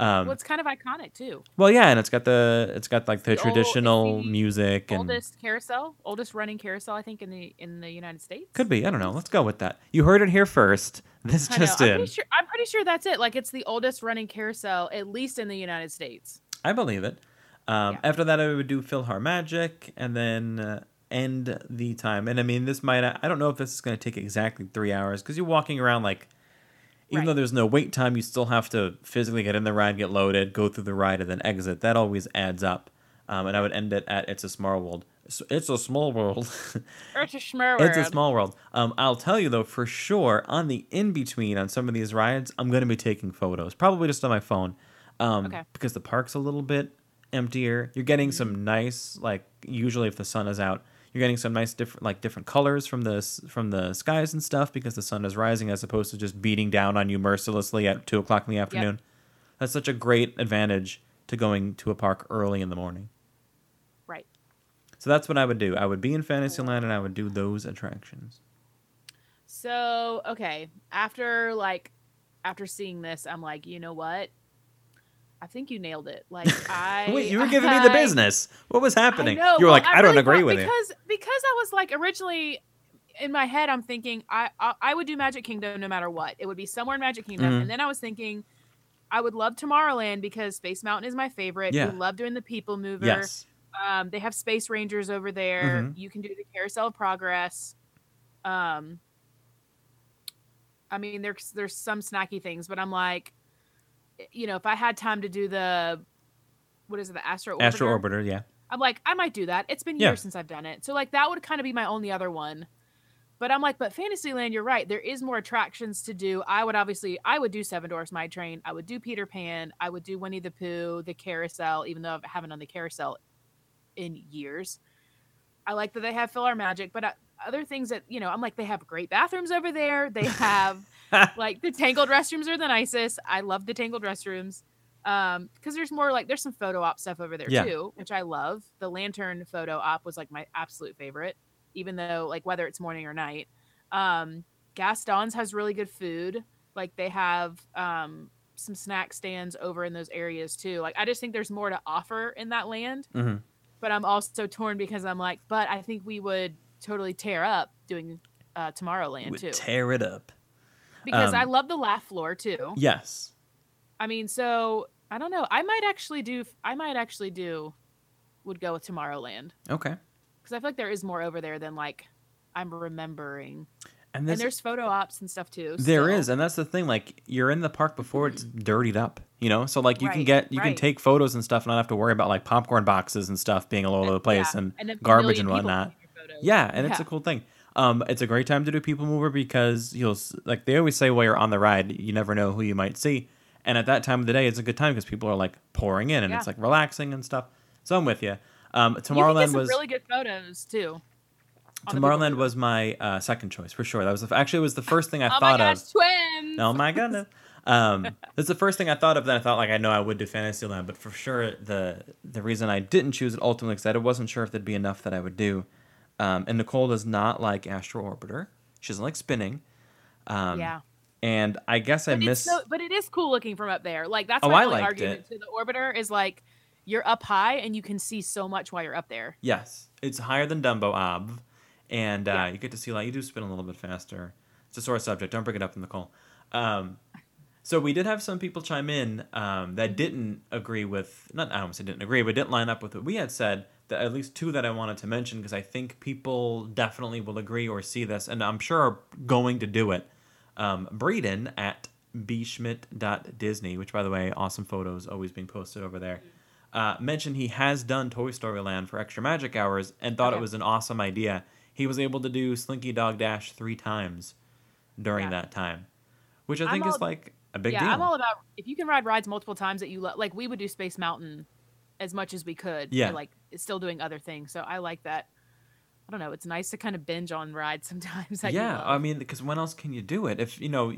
S1: Um,
S2: well, it's kind of iconic too.
S1: well, yeah, and it's got the it's got like the,
S2: the old-
S1: traditional
S2: the
S1: music and
S2: Oldest carousel, oldest running carousel, I think in the in the United States.
S1: could be. I don't know. Let's go with that. You heard it here first. This
S2: I know,
S1: just
S2: I'm pretty sure. I'm pretty sure that's it. Like it's the oldest running carousel, at least in the United States.
S1: I believe it. Um,
S2: Yeah.
S1: After that, I would do PhilharMagic and then uh, end the time. And I mean, this might, I don't know if this is going to take exactly three hours because you're walking around like, even
S2: Right.
S1: though there's no wait time, you still have to physically get in the ride, get loaded, go through the ride, and then exit. That always adds up. Um, and I would end it at It's a Small World. It's- It's a small world.
S2: It's a schmer
S1: It's a small world. Um, I'll tell you though, for sure, on the in between on some of these rides, I'm going to be taking photos, probably just on my phone, um,
S2: Okay.
S1: because the park's a little bit emptier. You're getting some nice, like usually if the sun is out, you're getting some nice different, like different colors from the from the skies and stuff because the sun is rising as opposed to just beating down on you mercilessly at two o'clock in the afternoon. That's such a great advantage to going to a park early in the morning.
S2: Right.
S1: So that's what I would do. I would be in Fantasyland and I would do those attractions.
S2: So okay, after like after seeing this, I'm like, you know what? I think you nailed it. Like I
S1: Wait, you were giving me the business. What was happening? You were
S2: well,
S1: like, I, don't
S2: really
S1: agree with you.
S2: because because I was like originally in my head, I'm thinking I, I I would do Magic Kingdom no matter what. It would be somewhere in Magic Kingdom,
S1: Mhm.
S2: and then I was thinking. I would love Tomorrowland because Space Mountain is my favorite.
S1: Yeah.
S2: We love doing the People Mover.
S1: Yes.
S2: Um, they have Space Rangers over there.
S1: Mhm.
S2: You can do the Carousel of Progress. Um, I mean, there's there's some snacky things, but I'm like, you know, if I had time to do the, what is it, the Astro Orbiter?
S1: Astro Orbiter, yeah.
S2: I'm like, I might do that. It's been
S1: Yeah.
S2: years since I've done it, so like that would kind of be my only other one. But I'm like, but Fantasyland, you're right. There is more attractions to do. I would obviously, I would do Seven Dwarfs Mine Train. I would do Peter Pan. I would do Winnie the Pooh, the Carousel, even though I haven't done the Carousel in years. I like that they have PhilharMagic, but uh, other things that you know, I'm like, they have great bathrooms over there. They have like the tangled restrooms are the nicest. I love the tangled restrooms. Um, because there's more like there's some photo op stuff over there
S1: Yeah.
S2: too, which I love. The lantern photo op was like my absolute favorite, even though like whether it's morning or night. Um, Gaston's has really good food. Like they have um some snack stands over in those areas too. Like I just think there's more to offer in that land.
S1: hmm
S2: But I'm also torn because I'm like, but I think we would totally tear up doing uh Tomorrowland
S1: Would
S2: too.
S1: tear it up.
S2: Because I
S1: um,
S2: love the laugh floor too.
S1: Yes.
S2: I mean, so I don't know. I might actually do. I might actually do. Would go with Tomorrowland
S1: Okay.
S2: because I feel like there is more over there than like I'm remembering.
S1: And,
S2: And there's photo ops and stuff too.
S1: There
S2: still.
S1: is, and that's the thing. Like you're in the park before it's dirtied up, you know. So like you can get you can take photos and stuff, and not have to worry about like popcorn boxes and stuff being all over the place
S2: Yeah,
S1: and,
S2: then a
S1: garbage and whatnot. Yeah, and it's a cool thing. Um, it's a great time to do People Mover because you'll like they always say while you're on the ride, you never know who you might see, and at that time of the day, it's a good time because people are like pouring in and
S2: Yeah.
S1: it's like relaxing and stuff. So I'm with you. Um,
S2: You can
S1: Tomorrowland
S2: get some
S1: was
S2: really good photos too. on the People
S1: Tomorrowland was my uh, second choice for sure. That was the, actually it was the first thing I
S2: Oh my
S1: thought
S2: gosh,
S1: of.
S2: twins!
S1: Oh my goodness. Um, that's the first thing I thought of. Then I thought like I know I would do Fantasyland, but for sure the the reason I didn't choose it ultimately because I wasn't sure if there'd be enough that I would do. Um, and Nicole does not like Astro Orbiter. She doesn't like spinning. Um,
S2: yeah,
S1: And I guess I
S2: but
S1: miss.
S2: it's so, but it is cool looking from up there. Like that's
S1: Oh,
S2: my
S1: I
S2: only
S1: liked
S2: argument to the orbiter is like you're up high and you can see so much while you're up there.
S1: Yes, it's higher than Dumbo Ob, and uh,
S2: Yeah.
S1: you get to see a like you do spin a little bit faster. It's a sore subject. Don't bring it up, in Nicole. Um, so we did have some people chime in um, that didn't agree with not I don't say didn't agree, but didn't line up with what we had said. That at least two that I wanted to mention because I think people definitely will agree or see this, and I'm sure are going to do it. Um, Breeden at bschmidt.disney, which by the way, awesome photos always being posted over there. Uh, mentioned he has done Toy Story Land for extra magic hours and thought it was an awesome idea. He was able to do Slinky Dog Dash three times during
S2: Yeah.
S1: that time, which I think is like a big
S2: yeah,
S1: deal.
S2: I'm all about if you can ride rides multiple times that you like. We would do Space Mountain as much as we could.
S1: Yeah.
S2: like it's still doing other things. So I like that. I don't know. It's nice to kind of binge on rides sometimes.
S1: yeah. I mean, because when else can you do it? If you know,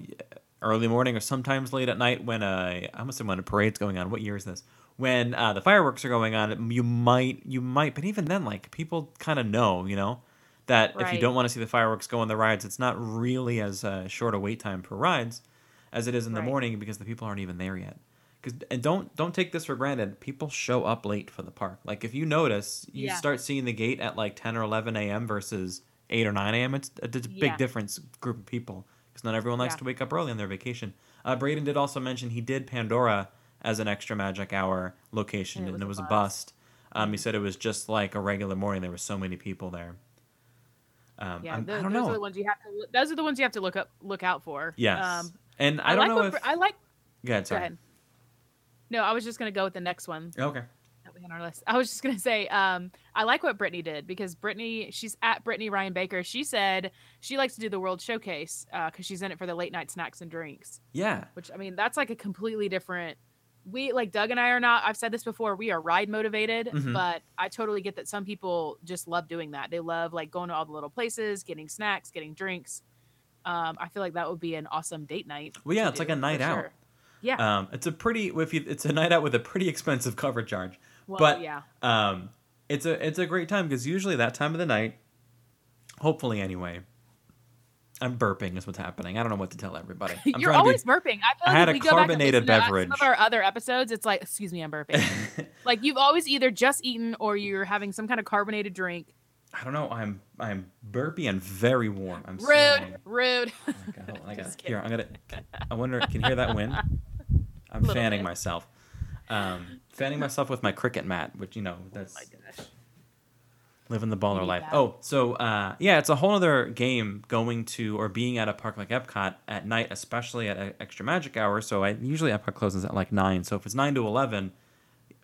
S1: early morning or sometimes late at night when a I must say when a parade's going on. What year is this? When uh, the fireworks are going on, you might you might, but even then, like people kind of know, you know, that if you don't want to see the fireworks go on the rides, it's not really as uh, short a wait time for rides as it is in the morning because the people aren't even there yet. Cause, and don't don't take this for granted. People show up late for the park. Like if you notice, you
S2: Yeah.
S1: start seeing the gate at like ten or eleven a.m. versus eight or nine a.m. It's, it's a big
S2: Yeah.
S1: difference group of people because not everyone likes
S2: Yeah.
S1: to wake up early on their vacation. Uh, Braden did also mention he did Pandora as an extra magic hour location,
S2: And
S1: and
S2: it
S1: it
S2: was
S1: was,
S2: a bust.
S1: Um, he said it was just like a regular morning. There were so many people there. Um,
S2: yeah.
S1: I'm- I don't
S2: those
S1: know.
S2: are the ones you have to. Those are the ones you have to look up, look out for.
S1: yes,
S2: Um,
S1: and I,
S2: I,
S1: don't
S2: like
S1: know if.
S2: Br- I like.
S1: Go ahead,
S2: Go ahead. No, I was just gonna go with the next one
S1: Okay.
S2: that we on our list. I was just gonna say, um, I like what Brittany did because Brittany, she's at Brittany Ryan Baker. She said she likes to do the World Showcase because she's in it for the late night snacks and drinks.
S1: Yeah.
S2: Which I mean, that's like a completely different. We like Doug and I are not. I've said this before. We are ride motivated,
S1: Mhm.
S2: but I totally get that some people just love doing that. They love like going to all the little places, getting snacks, getting drinks. Um, I feel like that would be an awesome date night.
S1: Well, yeah, it's like a night out.
S2: sure. Yeah.
S1: Um, it's a pretty if you, it's a night out with a pretty expensive cover charge.
S2: well,
S1: but
S2: yeah.
S1: um, it's a it's a great time because usually that time of the night, hopefully anyway. I'm burping is what's happening. I don't know what to tell everybody. I'm
S2: You're
S1: trying to
S2: always burping. I feel
S1: I had a
S2: we go back and
S1: carbonated
S2: to
S1: beverage.
S2: Some of our other episodes, it's like, excuse me, I'm burping. like you've always either just eaten or you're having some kind of carbonated drink.
S1: I don't know. I'm I'm burpy and very warm. I'm
S2: Rude,
S1: sweating.
S2: rude.
S1: Oh my God, I got
S2: Just
S1: here. I'm gonna. I wonder. Can you hear that wind? I'm fanning
S2: bit.
S1: myself. Um, fanning myself with my Cricut mat, which you know that's
S2: Oh my gosh.
S1: living the baller life.
S2: that.
S1: Oh, so uh, yeah, it's a whole other game going to or being at a park like Epcot at night, especially at a extra magic hour. So I usually Epcot closes at like nine. So if it's nine to eleven,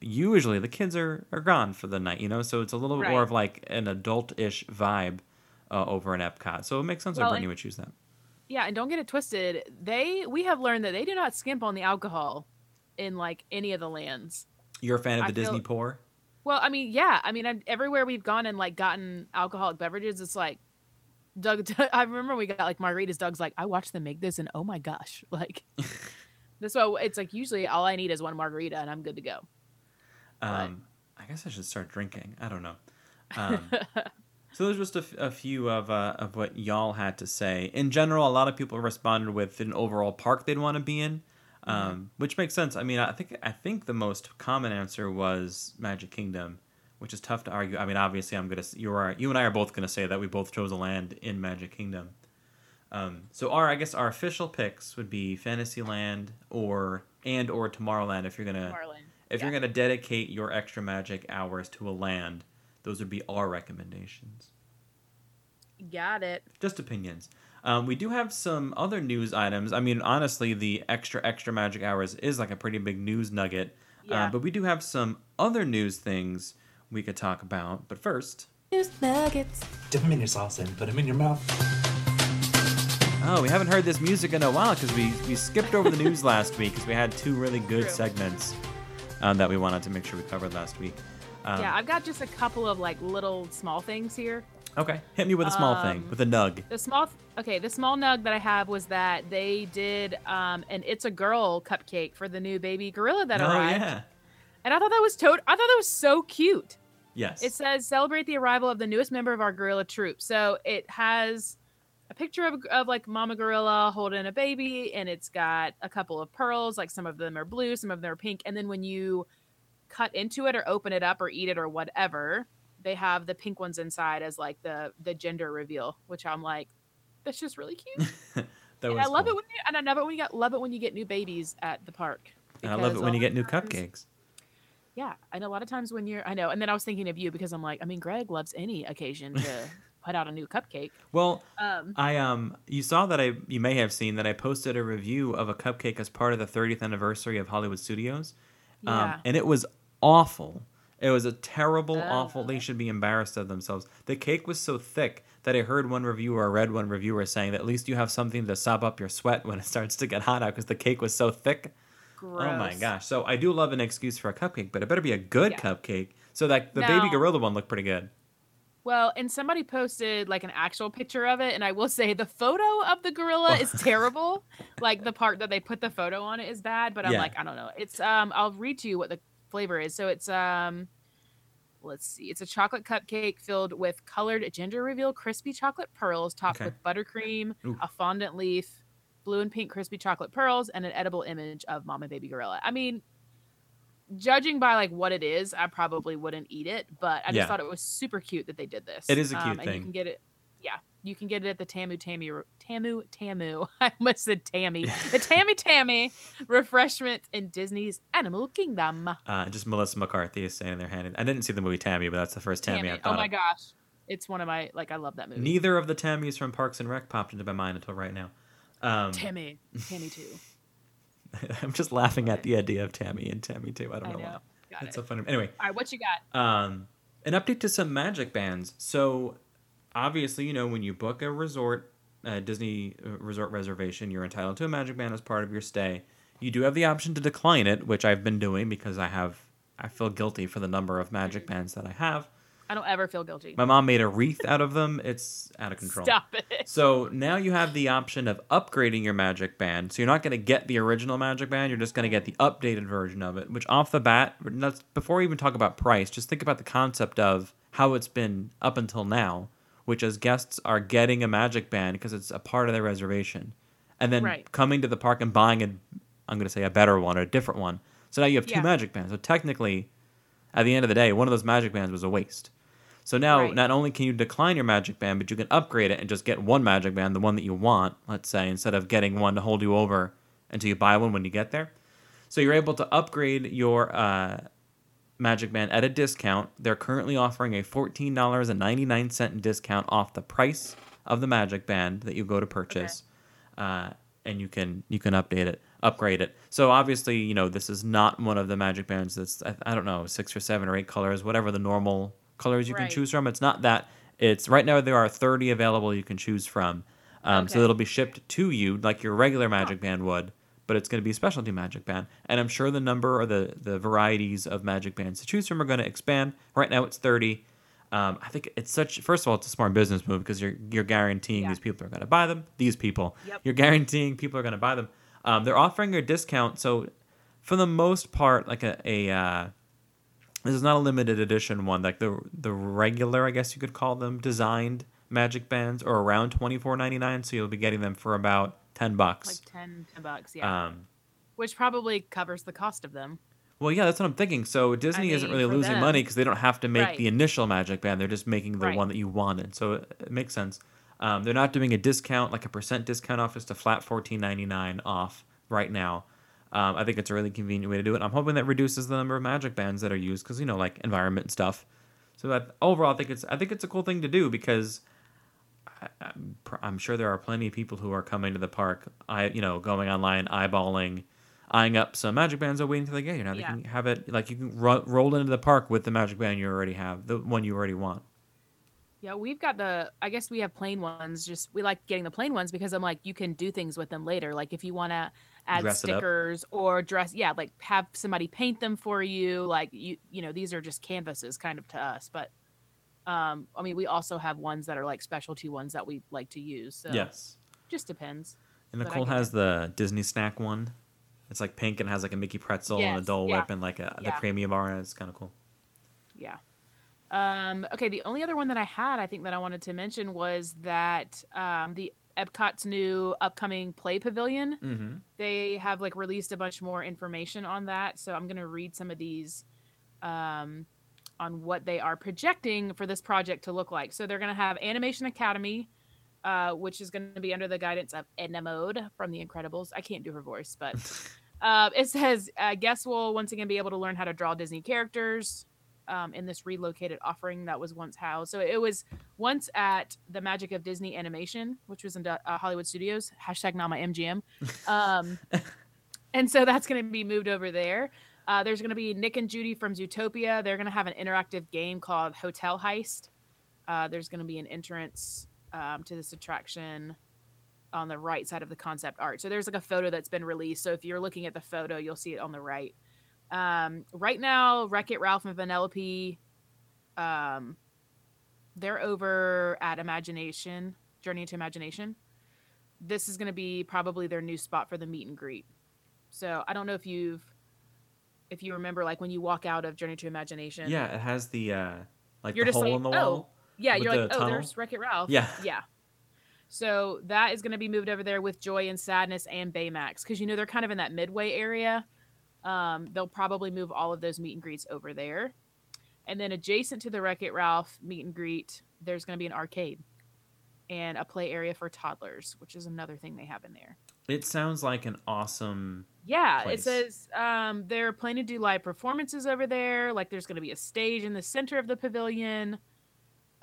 S1: usually the kids are are gone for the night. You know, so it's a little bit more of like an adult-ish vibe uh, over in Epcot. So it makes sense
S2: Well,
S1: that Brittany would choose that.
S2: Yeah, and don't get it twisted. They we have learned that they do not skimp on the alcohol in like any of the lands.
S1: You're a fan of
S2: I
S1: the Disney
S2: feel-
S1: pour?
S2: Well, I mean, yeah, I mean, I, everywhere we've gone and like gotten alcoholic beverages, it's like Doug. I remember we got like margaritas. Doug's like, I watched them make this, and oh my gosh, like this. So it's like usually all I need is one margarita, and I'm good to go.
S1: Um, I guess I should start drinking. I don't know. Um, so there's just a, f- a few of uh, of what y'all had to say. In general, a lot of people responded with an overall park they'd want to be in, um, which makes sense. I mean, I think I think the most common answer was Magic Kingdom, which is tough to argue. I mean, obviously, I'm gonna you are you and I are both gonna say that we both chose a land in Magic Kingdom. Um, so our I guess our official picks would be Fantasyland or and or Tomorrowland if you're gonna
S2: Marlin.
S1: If
S2: Yeah.
S1: you're going to dedicate your extra magic hours to a land, those would be our recommendations.
S2: Got it.
S1: Just opinions. Um, we do have some other news items. I mean, honestly, the extra extra magic hours is like a pretty big news nugget.
S2: Yeah.
S1: Uh, but we do have some other news things we could talk about. But first,
S4: News nuggets.
S5: Dip them in your sauce and put them in your mouth.
S1: oh, we haven't heard this music in a while because we we skipped over the news last week because we had two really good
S2: True.
S1: segments um, that we wanted to make sure we covered last week. Um,
S2: yeah, I've got just a couple of like little small things here.
S1: Okay. Hit me with a small thing
S2: Um,
S1: with a nug.
S2: The small, okay, the small nug that I have was that they did um, an "It's a Girl" cupcake for the new baby gorilla that
S1: oh
S2: arrived,
S1: yeah.
S2: and I thought that was tot- I thought that was so cute.
S1: Yes.
S2: It says celebrate the arrival of the newest member of our gorilla troop. So it has a picture of, of like mama gorilla holding a baby, and it's got a couple of pearls. Like some of them are blue, some of them are pink. And then when you cut into it or open it up or eat it or whatever, they have the pink ones inside as like the the gender reveal, which I'm like, that's just really cute.
S1: that
S2: and I love
S1: cool.
S2: it when you, and I love it when you get love it when you get new babies at the park.
S1: And I love it when you get new
S2: times-
S1: cupcakes.
S2: yeah, and a lot of times when you're, I know, and then I was thinking of you because I'm like, I mean, Greg loves any occasion to put out a new cupcake.
S1: Well,
S2: Um,
S1: I um, you saw that I you may have seen that I posted a review of a cupcake as part of the 30th anniversary of Hollywood Studios.
S2: Yeah.
S1: Um, and it was awful. It was a terrible,
S2: Oh.
S1: awful. They should be embarrassed of themselves. The cake was so thick that I heard one reviewer, I read one reviewer saying that at least you have something to sop up your sweat when it starts to get hot out because the cake was so thick.
S2: gross.
S1: Oh my gosh! So I do love an excuse for a cupcake, but it better be a good
S2: Yeah.
S1: cupcake. So that the baby gorilla one looked pretty good.
S2: Well, and somebody posted like an actual picture of it, and I will say the photo of the gorilla is terrible. Like the part that they put the photo on it is bad, but I'm
S1: Yeah.
S2: like, I don't know. It's um, I'll read to you what the flavor is. So it's um, let's see, it's a chocolate cupcake filled with colored ginger reveal crispy chocolate pearls topped
S1: Okay.
S2: with buttercream,
S1: Ooh.
S2: a fondant leaf, blue and pink crispy chocolate pearls, and an edible image of mama baby gorilla. I mean. Judging by like what it is, I probably wouldn't eat it, but I just
S1: Yeah.
S2: thought it was super cute that they did this.
S1: It is a cute
S2: Um, And
S1: thing.
S2: you can get it. Yeah, you can get it at the Tamu Tamu Tamu Tamu. I almost said Tammy. The Tammy Tammy refreshment in Disney's Animal Kingdom.
S1: Uh, just Melissa McCarthy is standing there handing. I didn't see the movie Tammy, but that's the first Tammy, I
S2: Tammy.
S1: thought.
S2: Oh my
S1: of.
S2: gosh, it's one of my like I love that movie.
S1: Neither of the Tammys from Parks and Rec popped into my mind until right now. Um,
S2: Tammy, Tammy too.
S1: I'm just laughing at the idea of Tammy and Tammy too. I don't
S2: I
S1: know,
S2: know.
S1: why.
S2: Got
S1: That's
S2: it.
S1: so funny. Anyway,
S2: All right, what you got?
S1: um, an update to some magic bands. So, obviously, you know, when you book a resort, a Disney uh, resort reservation, you're entitled to a magic band as part of your stay. You do have the option to decline it, which I've been doing because I have, I feel guilty for the number of magic bands that I have.
S2: I don't ever feel guilty.
S1: My mom made a wreath out of them. It's out of control.
S2: Stop it.
S1: So now you have the option of upgrading your Magic Band. So you're not going to get the original Magic Band. You're just going to get the updated version of it. Which off the bat, let's- before we even talk about price, just think about the concept of how it's been up until now, which is guests are getting a Magic Band because it's a part of their reservation, and then
S2: Right.
S1: coming to the park and buying a, I'm going to say a better one or a different one. So now you have two
S2: Yeah.
S1: Magic Bands. So technically, at the end of the day, one of those Magic Bands was a waste. So now,
S2: Right.
S1: not only can you decline your magic band, but you can upgrade it and just get one magic band, the one that you want, let's say, instead of getting one to hold you over until you buy one when you get there. So you're able to upgrade your uh, magic band at a discount. They're currently offering a $14.99 discount off the price of the magic band that you go to purchase. Uh, and you can you can update it, upgrade it. So obviously, you know, this is not one of the magic bands that's I, I don't know, six or seven or eight colors, whatever the normal colors you can choose from. It's not that. It's right now there are 30 available you can choose from. Um, So it'll be shipped to you like your regular magic band would, but it's going to be a specialty magic band. And I'm sure the number or the the varieties of magic bands to choose from are going to expand. Right now it's 30. Um, I think it's such. First of all, it's a smart business move because you're you're guaranteeing
S2: Yeah.
S1: these people are going to buy them. These people,
S2: Yep.
S1: you're guaranteeing people are going to buy them. Um, they're offering a discount, so for the most part, like a a uh, this is not a limited edition one. Like the the regular, I guess you could call them, designed magic bands are around twenty four ninety nine. So you'll be getting them for about ten bucks.
S2: Like 10, 10 bucks, yeah.
S1: um,
S2: Which probably covers the cost of them.
S1: well, yeah, that's what I'm thinking. So Disney isn't really losing
S2: them-
S1: money because they don't have to make
S2: Right.
S1: the initial magic band. They're just making the
S2: Right.
S1: one that you wanted. So it, it makes sense. Um, they're not doing a discount, like a percent discount off, just a flat fourteen ninety nine off right now. Um, I think it's a really convenient way to do it. I'm hoping that reduces the number of magic bands that are used because you know, like environment and stuff. So that overall, I think it's I think it's a cool thing to do because I, I'm, pr- I'm sure there are plenty of people who are coming to the park. I you know going online, eyeballing, eyeing up some magic bands, or waiting until they get here. Now
S2: Yeah.
S1: they can have it like you can ro- roll into the park with the magic band you already have, the one you already want.
S2: Yeah, we've got the. I guess we have plain ones. Just we like getting the plain ones because I'm like you can do things with them later. Like if you want to add
S1: Dress
S2: stickers or dress, yeah, like have somebody paint them for you. Like you, you know, these are just canvases kind of to us. But um, I mean, we also have ones that are like specialty ones that we like to use. So
S1: Yes.
S2: just depends.
S1: And Nicole has the Disney snack one. It's like pink and has like a Mickey pretzel and a
S2: Yes,
S1: Dole
S2: yeah.
S1: Whip and like a the premium bar. And it's kind of cool.
S2: Yeah. Um, okay, the only other one that I had, I think that I wanted to mention was that um, the Epcot's new upcoming play pavilion.
S1: Mm-hmm.
S2: They have like released a bunch more information on that, so I'm gonna read some of these um, on what they are projecting for this project to look like. So they're gonna have Animation Academy, uh, which is gonna be under the guidance of Edna Mode from The Incredibles. I can't do her voice, but uh, it says uh, guests will once again be able to learn how to draw Disney characters um, in this relocated offering that was once housed. So it was once at the Magic of Disney Animation, which was in uh, Hollywood Studios. Hashtag my MGM. Um, and so that's going to be moved over there. Uh, there's going to be Nick and Judy from Zootopia. They're going to have an interactive game called Hotel Heist. Uh, there's going to be an entrance um, to this attraction on the right side of the concept art. So there's like a photo that's been released. So if you're looking at the photo, you'll see it on the right. Um, right now, Wreck It Ralph and Vanellope, um, they're over at Imagination, Journey into Imagination. This is going to be probably their new spot for the meet and greet. So I don't know if you've, if you remember, like when you walk out of Journey to Imagination.
S1: Yeah, it has the uh like
S2: You're
S1: the
S2: just
S1: hole
S2: like,
S1: in the
S2: oh,
S1: wall.
S2: Yeah, you're like, oh,
S1: tunnel.
S2: there's Wreck It Ralph.
S1: Yeah.
S2: Yeah. So that is going to be moved over there with Joy and Sadness and Baymax because you know they're kind of in that midway area. Um, they'll probably move all of those meet and greets over there. And then adjacent to the Wreck It Ralph meet and greet, there's going to be an arcade and a play area for toddlers, which is another thing they have in there.
S1: It sounds like an awesome.
S2: Yeah,
S1: place.
S2: it says um, they're planning to do live performances over there. Like there's going to be a stage in the center of the pavilion.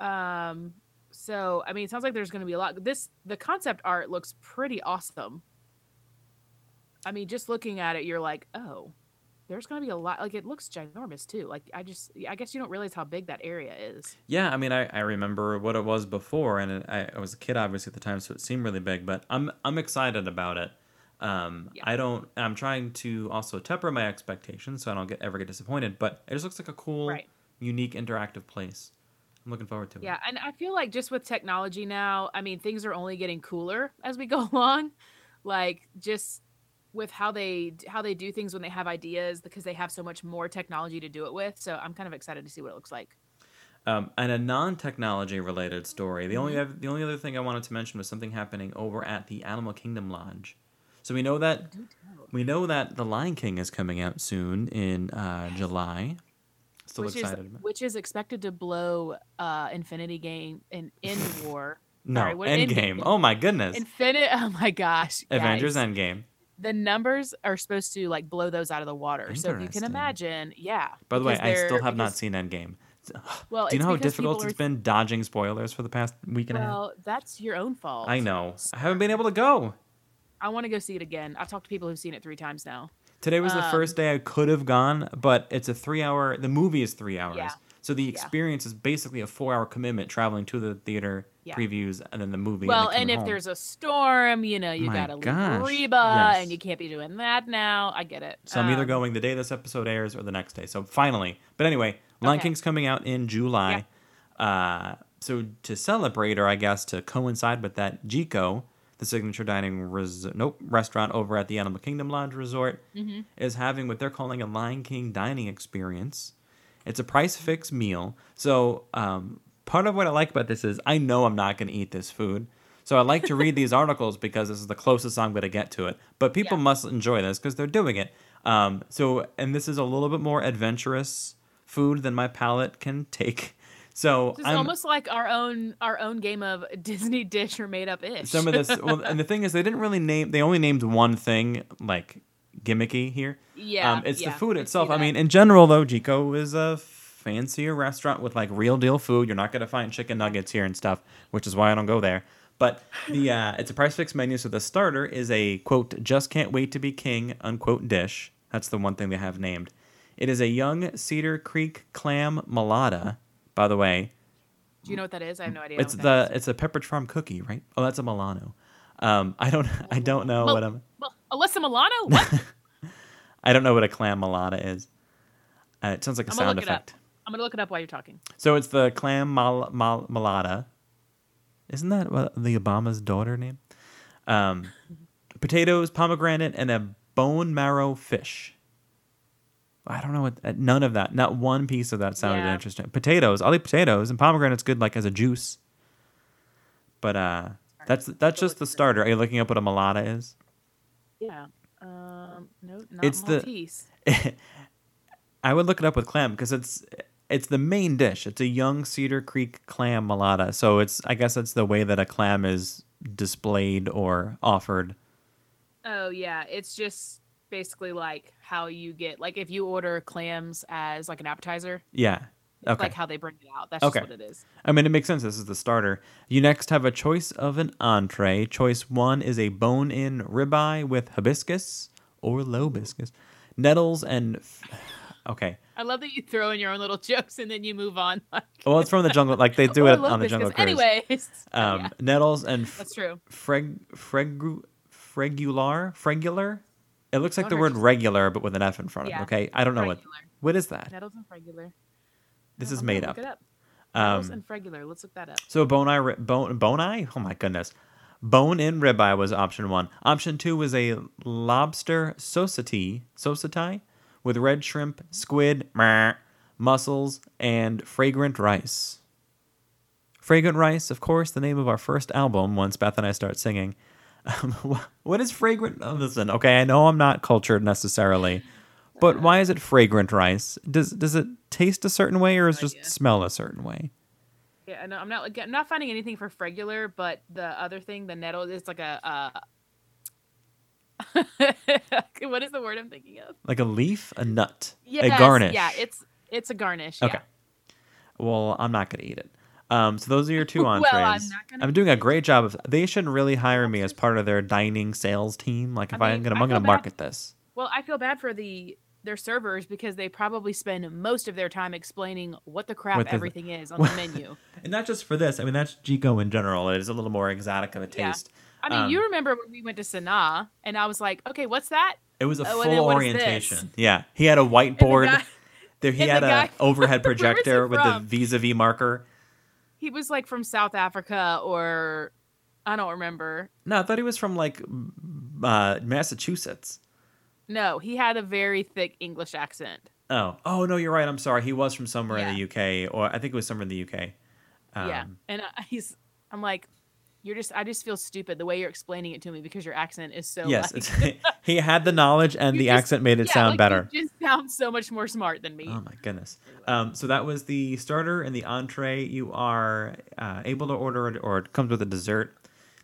S2: Um, so I mean, it sounds like there's going to be a lot. This the concept art looks pretty awesome. I mean, just looking at it, you're like, oh, there's going to be a lot. Like it looks ginormous too. Like I just, I guess you don't realize how big that area is.
S1: Yeah, I mean, I, I remember what it was before, and it, I, I was a kid obviously at the time, so it seemed really big. But I'm I'm excited about it. Um,
S2: Yeah.
S1: I don't. I'm trying to also temper my expectations so I don't get ever get disappointed. But it just looks like a cool,
S2: Right.
S1: unique, interactive place. I'm looking forward to it.
S2: Yeah, and I feel like just with technology now, I mean, things are only getting cooler as we go along. Like just with how they how they do things when they have ideas because they have so much more technology to do it with. So I'm kind of excited to see what it looks like.
S1: Um, and a non-technology related story. The only
S2: Mm-hmm.
S1: the only other thing I wanted to mention was something happening over at the Animal Kingdom Lodge. So we know that we know that the Lion King is coming out soon in uh, July, Still
S2: which
S1: excited.
S2: is which is expected to blow uh Infinity Game in End War.
S1: no,
S2: sorry, what-
S1: Endgame.
S2: Endgame.
S1: Oh my goodness.
S2: Infinite. Oh my gosh.
S1: Avengers
S2: guys.
S1: Endgame.
S2: The numbers are supposed to like blow those out of the water. So if you can imagine, yeah.
S1: By the way, I still have not seen Endgame.
S2: Well,
S1: Do you know how difficult it's
S2: are-
S1: been dodging spoilers for the past week and a half?
S2: Well, that's your own fault.
S1: I know. I haven't been able to go.
S2: I want to go see it again. I've talked to people who've seen it three times now.
S1: Today was the
S2: Um,
S1: first day I could have gone, but it's a three hour. The movie is three hours,
S2: Yeah.
S1: so the experience is basically a four hour commitment traveling to the theater,
S2: Yeah.
S1: previews, and then the movie.
S2: Well,
S1: then
S2: and if
S1: home.
S2: there's a storm, you know, you
S1: My
S2: gotta
S1: gosh,
S2: leave Reba,
S1: yes.
S2: and you can't be doing that now. I get it.
S1: So I'm either
S2: Um,
S1: going the day this episode airs or the next day. So finally, but anyway, Lion
S2: Okay.
S1: King's coming out in July. Uh, so to celebrate, or I guess to coincide with that, Jiko, the signature dining res- nope restaurant over at the Animal Kingdom Lodge Resort,
S2: Mm-hmm.
S1: is having what they're calling a Lion King dining experience. It's a price fix meal. So um, part of what I like about this is I know I'm not going to eat this food. So I like to read these articles because this is the closest I'm going to get to it. But people
S2: Yeah.
S1: must enjoy this because they're doing it. Um, so and this is a little bit more adventurous food than my palate can take. So
S2: It's
S1: I'm
S2: almost like our own our own game of Disney dish or made up ish.
S1: some of this. Well, and the thing is, they didn't really name. They only named one thing like gimmicky here.
S2: Yeah,
S1: um, it's
S2: yeah,
S1: the food itself. I mean, in general, though, Jiko is a fancier restaurant with like real deal food. You're not gonna find chicken nuggets here and stuff, which is why I don't go there. But the uh, it's a price fixed menu, so the starter is a quote just can't wait to be king unquote dish. That's the one thing they have named. It is a young Cedar Creek clam malata. By the way,
S2: Do you know what that is? I have no idea.
S1: it's the it's a peppered farm cookie, right? Oh, that's a Milano. Um, I don't I don't know what I'm
S2: well, Alyssa Milano. What?
S1: I don't know what a clam malata is. Uh, it sounds like a
S2: I'm
S1: sound
S2: look it up.
S1: effect.
S2: I'm gonna look it up while you're talking.
S1: So it's the clam mal, mal, malata. Isn't that the Obama's daughter name? Um, potatoes, pomegranate, and a bone marrow fish. I don't know what. uh, None of that. Not one piece of that sounded
S2: Yeah.
S1: interesting. Potatoes. I'll eat potatoes, and pomegranate's good like as a juice. But uh, that's that's just the starter. Are you looking up what a malata is?
S2: Yeah. Um. No, not
S1: It's the-
S2: Maltese.
S1: I would look it up with clam because it's it's the main dish. It's a young Cedar Creek clam malata. So it's I guess it's the way that a clam is displayed or offered.
S2: Oh yeah, it's just basically like how you get like if you order clams as like an appetizer,
S1: Yeah. Okay.
S2: like how they bring it out. That's
S1: Okay.
S2: just what it is.
S1: I mean, it makes sense. This is the starter. You next have a choice of an entree. Choice one is a bone-in ribeye with hibiscus or lobiscus, nettles, and f- okay.
S2: I love that you throw in your own little jokes and then you move on. Like,
S1: Well, it's from the jungle. Like they do
S2: "Oh,
S1: it on the. Jungle Cruise.
S2: Anyways,
S1: um,
S2: yeah,
S1: nettles and f-
S2: that's true.
S1: freg fregu fregular fregular. It looks like
S2: Don't
S1: the word regular, but with an F in front of it. Okay, I don't know what. What is that?
S2: Nettles and fregular.
S1: This
S2: Oh,
S1: is made
S2: look
S1: up.
S2: It up. Nettles
S1: Um,
S2: and fregular. Let's look that up.
S1: so bone eye, ri- bone bone eye. Oh my goodness, bone in ribeye was option one. Option two was a lobster saucity saucity with red shrimp, squid, meh, mussels, and fragrant rice. Fragrant Rice, of course, the name of our first album. Once Beth and I start singing, um, what is fragrant? Oh, listen, okay, I know I'm not cultured necessarily, but why is it fragrant rice? Does does it taste a certain way, or is it just
S2: idea.
S1: smell a certain way?
S2: Yeah, I know. I'm not. I'm not finding anything for fregular, but the other thing, the nettle, it's like a. Uh... what is the word I'm thinking of?
S1: Like a leaf, a nut,
S2: Yes,
S1: a garnish.
S2: Yeah, it's it's a garnish.
S1: okay.
S2: Yeah.
S1: Well, I'm not gonna eat it. Um, so those are your two
S2: Well,
S1: entrees.
S2: I'm not gonna
S1: I'm doing a great job of. They should really hire me as part of their dining sales team. Like if I am
S2: mean,
S1: gonna, I'm gonna
S2: bad-
S1: market this.
S2: Well, I feel bad for the their servers because they probably spend most of their time explaining what the crap
S1: What the-
S2: everything is on the menu.
S1: And not just for this. I mean, that's Jiko in general. It is a little more exotic of a
S2: Yeah. I mean,
S1: Um,
S2: you remember when we went to Sanaa and I was like, okay, what's that?
S1: It was a
S2: Oh,
S1: full orientation. Yeah, he had a whiteboard.
S2: guy-
S1: there, he had
S2: the
S1: a
S2: guy-
S1: overhead
S2: is he
S1: projector with the
S2: from?
S1: vis-a-vis marker.
S2: He was like from South Africa or I don't remember.
S1: No, I thought he was from like uh, Massachusetts.
S2: No, he had a very thick English accent.
S1: Oh, oh no, you're right. I'm sorry. He was from somewhere in the UK, or I think it was somewhere in the UK. Um,
S2: yeah, and I, he's. I'm like, You're just I just feel stupid the way you're explaining it to me because your accent is so
S1: yes,
S2: like,
S1: he had the knowledge and the
S2: just-
S1: accent made it
S2: yeah,
S1: sound
S2: like,
S1: better.
S2: You just sound so much more smart than me.
S1: Oh my goodness. Um, so that was the starter and the entree. You are uh, able to order it, or it comes with a dessert.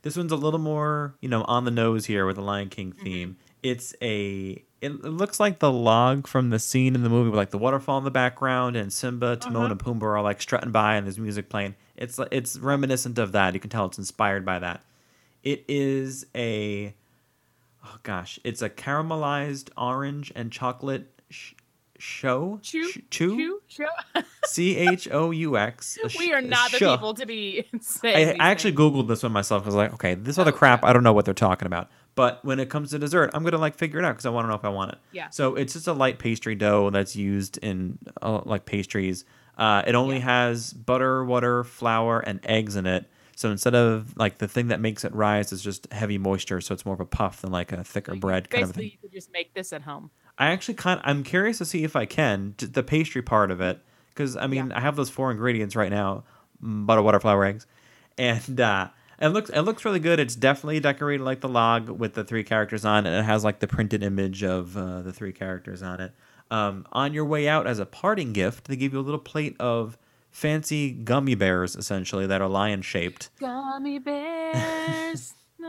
S1: This one's a little more, you know, on the nose here with the Lion King
S2: Mm-hmm.
S1: theme. It's a. It, it looks like the log from the scene in the movie with like the waterfall in the background and Simba, Timon,
S2: Uh-huh.
S1: and Pumbaa are like strutting by and there's music playing. It's it's reminiscent of that. You can tell it's inspired by that. It is a. Oh gosh, it's a caramelized orange and chocolate sh- show.
S2: Chew,
S1: chew. C H O U X.
S2: we are not the
S1: show.
S2: people to be
S1: I,
S2: saying.
S1: I
S2: these
S1: actually googled this one myself I was like, okay, this other
S2: Oh,
S1: crap. I don't know what they're talking about. But when it comes to dessert, I'm gonna like figure it out because I want to know if I want it.
S2: Yeah.
S1: So it's just a light pastry dough that's used in uh, like pastries. Uh, it only
S2: Yeah.
S1: has butter, water, flour, and eggs in it. So instead of like the thing that makes it rise is just heavy moisture, so it's more of a puff than like a thicker bread kind of thing.
S2: Basically, you could just make this at home.
S1: I actually kind I'm curious to see if I can the pastry part of it because I mean
S2: Yeah.
S1: I have those four ingredients right now: mm, butter, water, flour, eggs, and uh, it looks it looks really good. It's definitely decorated like the log with the three characters on, it, and it has like the printed image of uh, the three characters on it. Um, on your way out as a parting gift, they give you a little plate of fancy gummy bears, essentially that are lion shaped.
S2: Gummy bears. We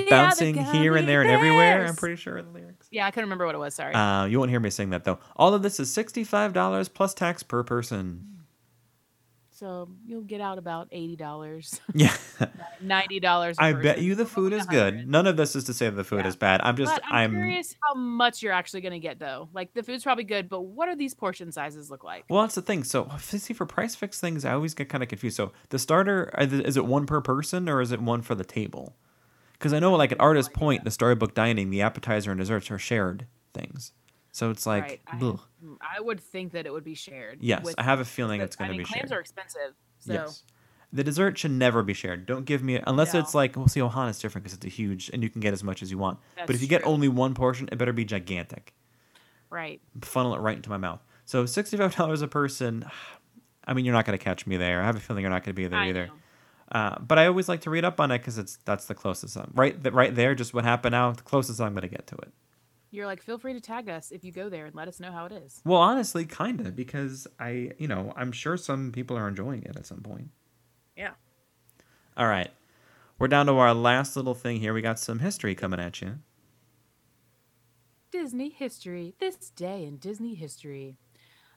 S2: are the
S1: Bouncing here and there and everywhere. I'm pretty sure the lyrics.
S2: Yeah, I couldn't remember what it was. Sorry.
S1: Uh, you won't hear me sing that though. All of this is sixty-five dollars plus tax per person.
S2: So you'll get out about eighty dollars,
S1: Yeah,
S2: ninety dollars.
S1: I bet you the food is good. None of this is to say the food
S2: Yeah.
S1: is bad. I'm just
S2: But I'm,
S1: I'm.
S2: curious how much you're actually going to get though. Like the food's probably good, but what are these portion sizes look like?
S1: Well, that's the thing. So oh, see, for price fix things, I always get kind of confused. So the starter is it one per person or is it one for the table? Because I know, like at Artist Point, the storybook dining, the appetizer and desserts are shared things. So it's like,
S2: right. I, I would think that it would be shared.
S1: yes, I have a feeling it's going to be
S2: clams
S1: shared.
S2: are expensive. So
S1: Yes. The dessert should never be shared. Don't give me unless
S2: No.
S1: it's like well, see, Ohana's different because it's a huge and you can get as much as you want. but if
S2: That's
S1: you get only one portion, it better be gigantic.
S2: right.
S1: Funnel it right into my mouth. So sixty-five dollars a person. I mean, you're not going to catch me there. I have a feeling you're not going to be there
S2: I
S1: either. Uh, but I always like to read up on it because it's that's the closest. I'm, right, right there, just what happened now. The closest I'm going to get to it.
S2: You're like, feel free to tag us if you go there and let us know how it is.
S1: Well, honestly, kind of because I, you know, I'm sure some people are enjoying it at some point.
S2: Yeah.
S1: All right. We're down to our last little thing here. We got some history coming at you.
S2: Disney history. This day in Disney history.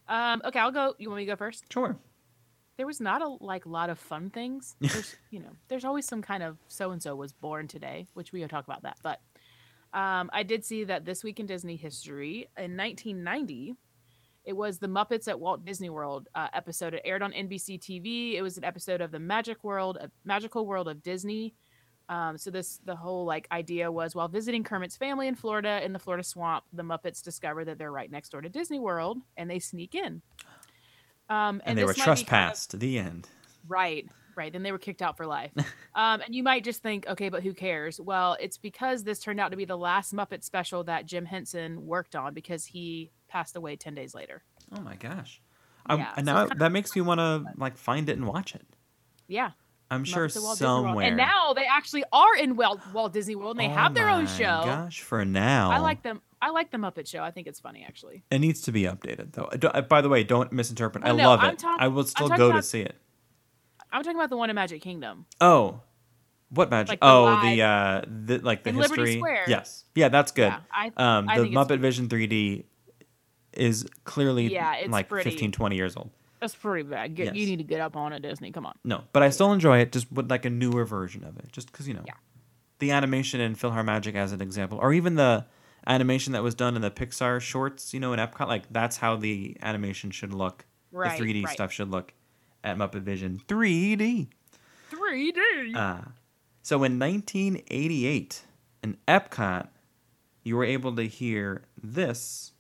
S2: Um, okay, I'll go. You want me to go first?
S1: Sure.
S2: There was not a like lot of fun things. There's you know, there's always some kind of so and so was born today, which we will talk about that. But um, I did see that this week in Disney history in 1990, it was the Muppets at Walt Disney World uh, episode. It aired on NBC TV. It was an episode of the Magic World, uh, Magical World of Disney. Um, so this the whole like idea was while visiting Kermit's family in Florida in the Florida swamp, the Muppets discover that they're right next door to Disney World and they sneak in. Um,
S1: And, they were
S2: be kind of-
S1: trespassed. The end.
S2: Right, right. Then they were kicked out for life. um, and you might just think, okay, but who cares? Well, it's because this turned out to be the last Muppet special that Jim Henson worked on because he passed away 10 days later.
S1: Oh my gosh. Um,
S2: Yeah,
S1: and
S2: so
S1: now that makes me want to like find it and watch it.
S2: Yeah.
S1: I'm sure
S2: Muppets at Walt Disney World.
S1: somewhere.
S2: And now they actually are in Walt, Walt Disney World and they
S1: Oh
S2: have their own show.
S1: Gosh, for now.
S2: I like them. I like the Muppet Show. I think it's funny, actually.
S1: It needs to be updated though. I uh, by the way, don't misinterpret. I
S2: Oh, no,
S1: love
S2: I'm
S1: it.
S2: talk-
S1: I will still go to see it.
S2: I'm talking about the one in Magic Kingdom.
S1: Oh, what magic?
S2: Like the
S1: oh,
S2: live-
S1: the uh, the like the
S2: In Liberty
S1: history.
S2: Square.
S1: Yes, yeah, that's good.
S2: Yeah, I,
S1: um,
S2: I
S1: the
S2: think it's
S1: Muppet Vision 3D is clearly
S2: Yeah, it's
S1: like
S2: pretty.
S1: 15, 20 years old.
S2: that's pretty bad. Get, You
S1: Yes.
S2: need to get up on it, Disney. Come on.
S1: No, but I still enjoy it. Just with like a newer version of it, just because you know,
S2: Yeah.
S1: the animation in PhilharMagic as an example, or even the animation that was done in the Pixar shorts. You know, in Epcot, like that's how the animation should look.
S2: Right,
S1: the 3D
S2: right.
S1: stuff should look at Muppet Vision 3D.
S2: 3D.
S1: Uh, so in 1988, in Epcot, you were able to hear this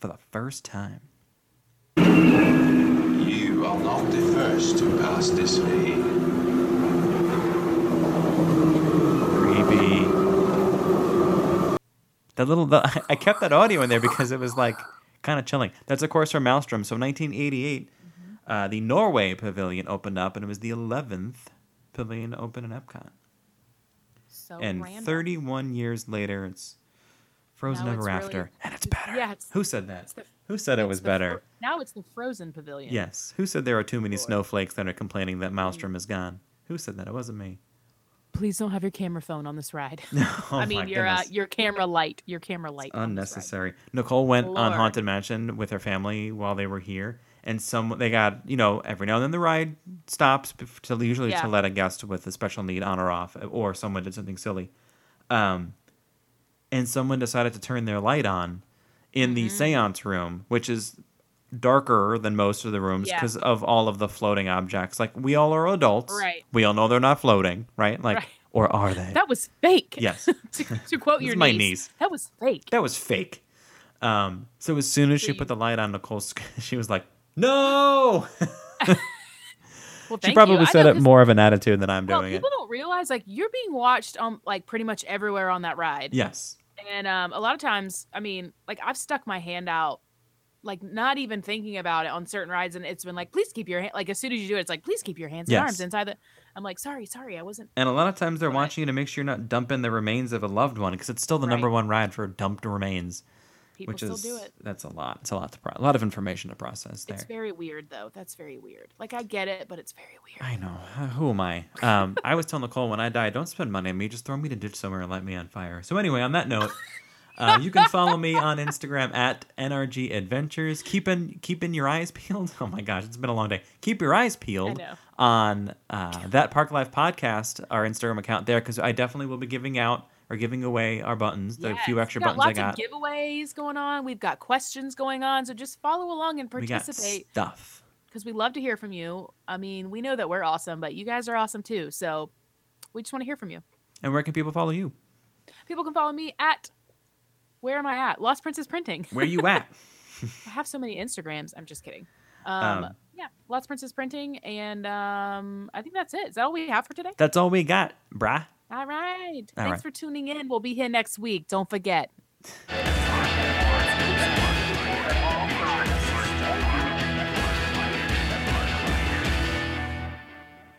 S1: for the first time.
S4: You are not the first to pass this way.
S1: Creepy. That little, the, I kept that audio in there because it was like kind of chilling. That's of course from Maelstrom. So 1988, uh, the Norway pavilion opened up, and it was the 11th pavilion to open in Epcot.
S2: So
S1: and
S2: random.
S1: 31 years later, it's Frozen
S2: Now
S1: Ever
S2: it's really-
S1: After, and it's better.
S2: yeah, it's-
S1: Who said that?
S2: the-
S1: Who said it was better?
S2: Fro- now it's the Frozen Pavilion.
S1: Yes. Who said there are too many
S2: Lord.
S1: snowflakes that are complaining that Maelstrom is gone? Who said that? It wasn't me.
S2: Please don't have your camera phone on this ride.
S1: Oh
S2: I mean your uh, your camera light, your camera light.
S1: unnecessary. Nicole went on Haunted Mansion with her family while they were here, and some they got you know every now and then the ride stops to usually
S2: Yeah.
S1: to let a guest with a special need on or off, or someone did something silly, um, and someone decided to turn their light on in the
S2: Mm-hmm.
S1: seance room, which is darker than most of the rooms
S2: Yeah.
S1: because of all of the floating objects. Like we all are adults,
S2: Right.
S1: We all know they're not floating, right? Like,
S2: Right.
S1: or are they?
S2: That was fake.
S1: Yes.
S2: to, to quote your
S1: my
S2: niece,
S1: niece.
S2: That was fake.
S1: that was fake. Um, so as soon as she put the light on Nicole, she was like, "No!"
S2: Well,
S1: she probably
S2: you.
S1: Said it more of an attitude than I'm
S2: Well,
S1: doing it.
S2: people don't realize like you're being watched on like pretty much everywhere on that ride.
S1: Yes,
S2: And um, a lot of times, I mean, like I've stuck my hand out, like not even thinking about it on certain rides, and it's been like, please keep your hand. Like as soon as you do it, it's like, please keep your hands and arms inside the. I'm like, sorry, sorry, I wasn't.
S1: and a lot of times they're
S2: Right.
S1: watching you to make sure you're not dumping the remains of a loved one because it's still the number one ride for dumped remains,
S2: People
S1: which
S2: still
S1: is
S2: do it.
S1: that's a lot. It's a lot to pro- a lot of information to process there.
S2: It's very weird though. That's very weird. Like I get it, but it's very weird.
S1: I know. Uh, Who am I? Um, I was telling Nicole when I die, don't spend money on me. Just throw me in a ditch somewhere and light me on fire. So anyway, on that note, uh, you can follow me on Instagram at NRG Adventures. Keeping keeping your eyes peeled. Oh my gosh, it's been a long day. Keep your eyes peeled on uh, that Park Life podcast, our Instagram account there, because I definitely will be giving out or giving away our buttons, the few extra buttons I
S2: lots
S1: got.
S2: of giveaways going on. We've got questions going on. So just follow along and
S1: we got
S2: participate
S1: stuff.
S2: because we love to hear from you. I mean, we know that we're awesome, but you guys are awesome too. So we just want to hear from you.
S1: And where can people follow you?
S2: People can follow me at where am I at? Lost Princess Printing.
S1: Where are you at?
S2: I have so many Instagrams. I'm just kidding. Um,
S1: Um,
S2: yeah, Lost Princess Printing, and um, I think that's it. Is that all we have for today?
S1: That's all we got, brah.
S2: All right.
S1: All
S2: Thanks
S1: right.
S2: for tuning in. We'll be here next week. Don't forget.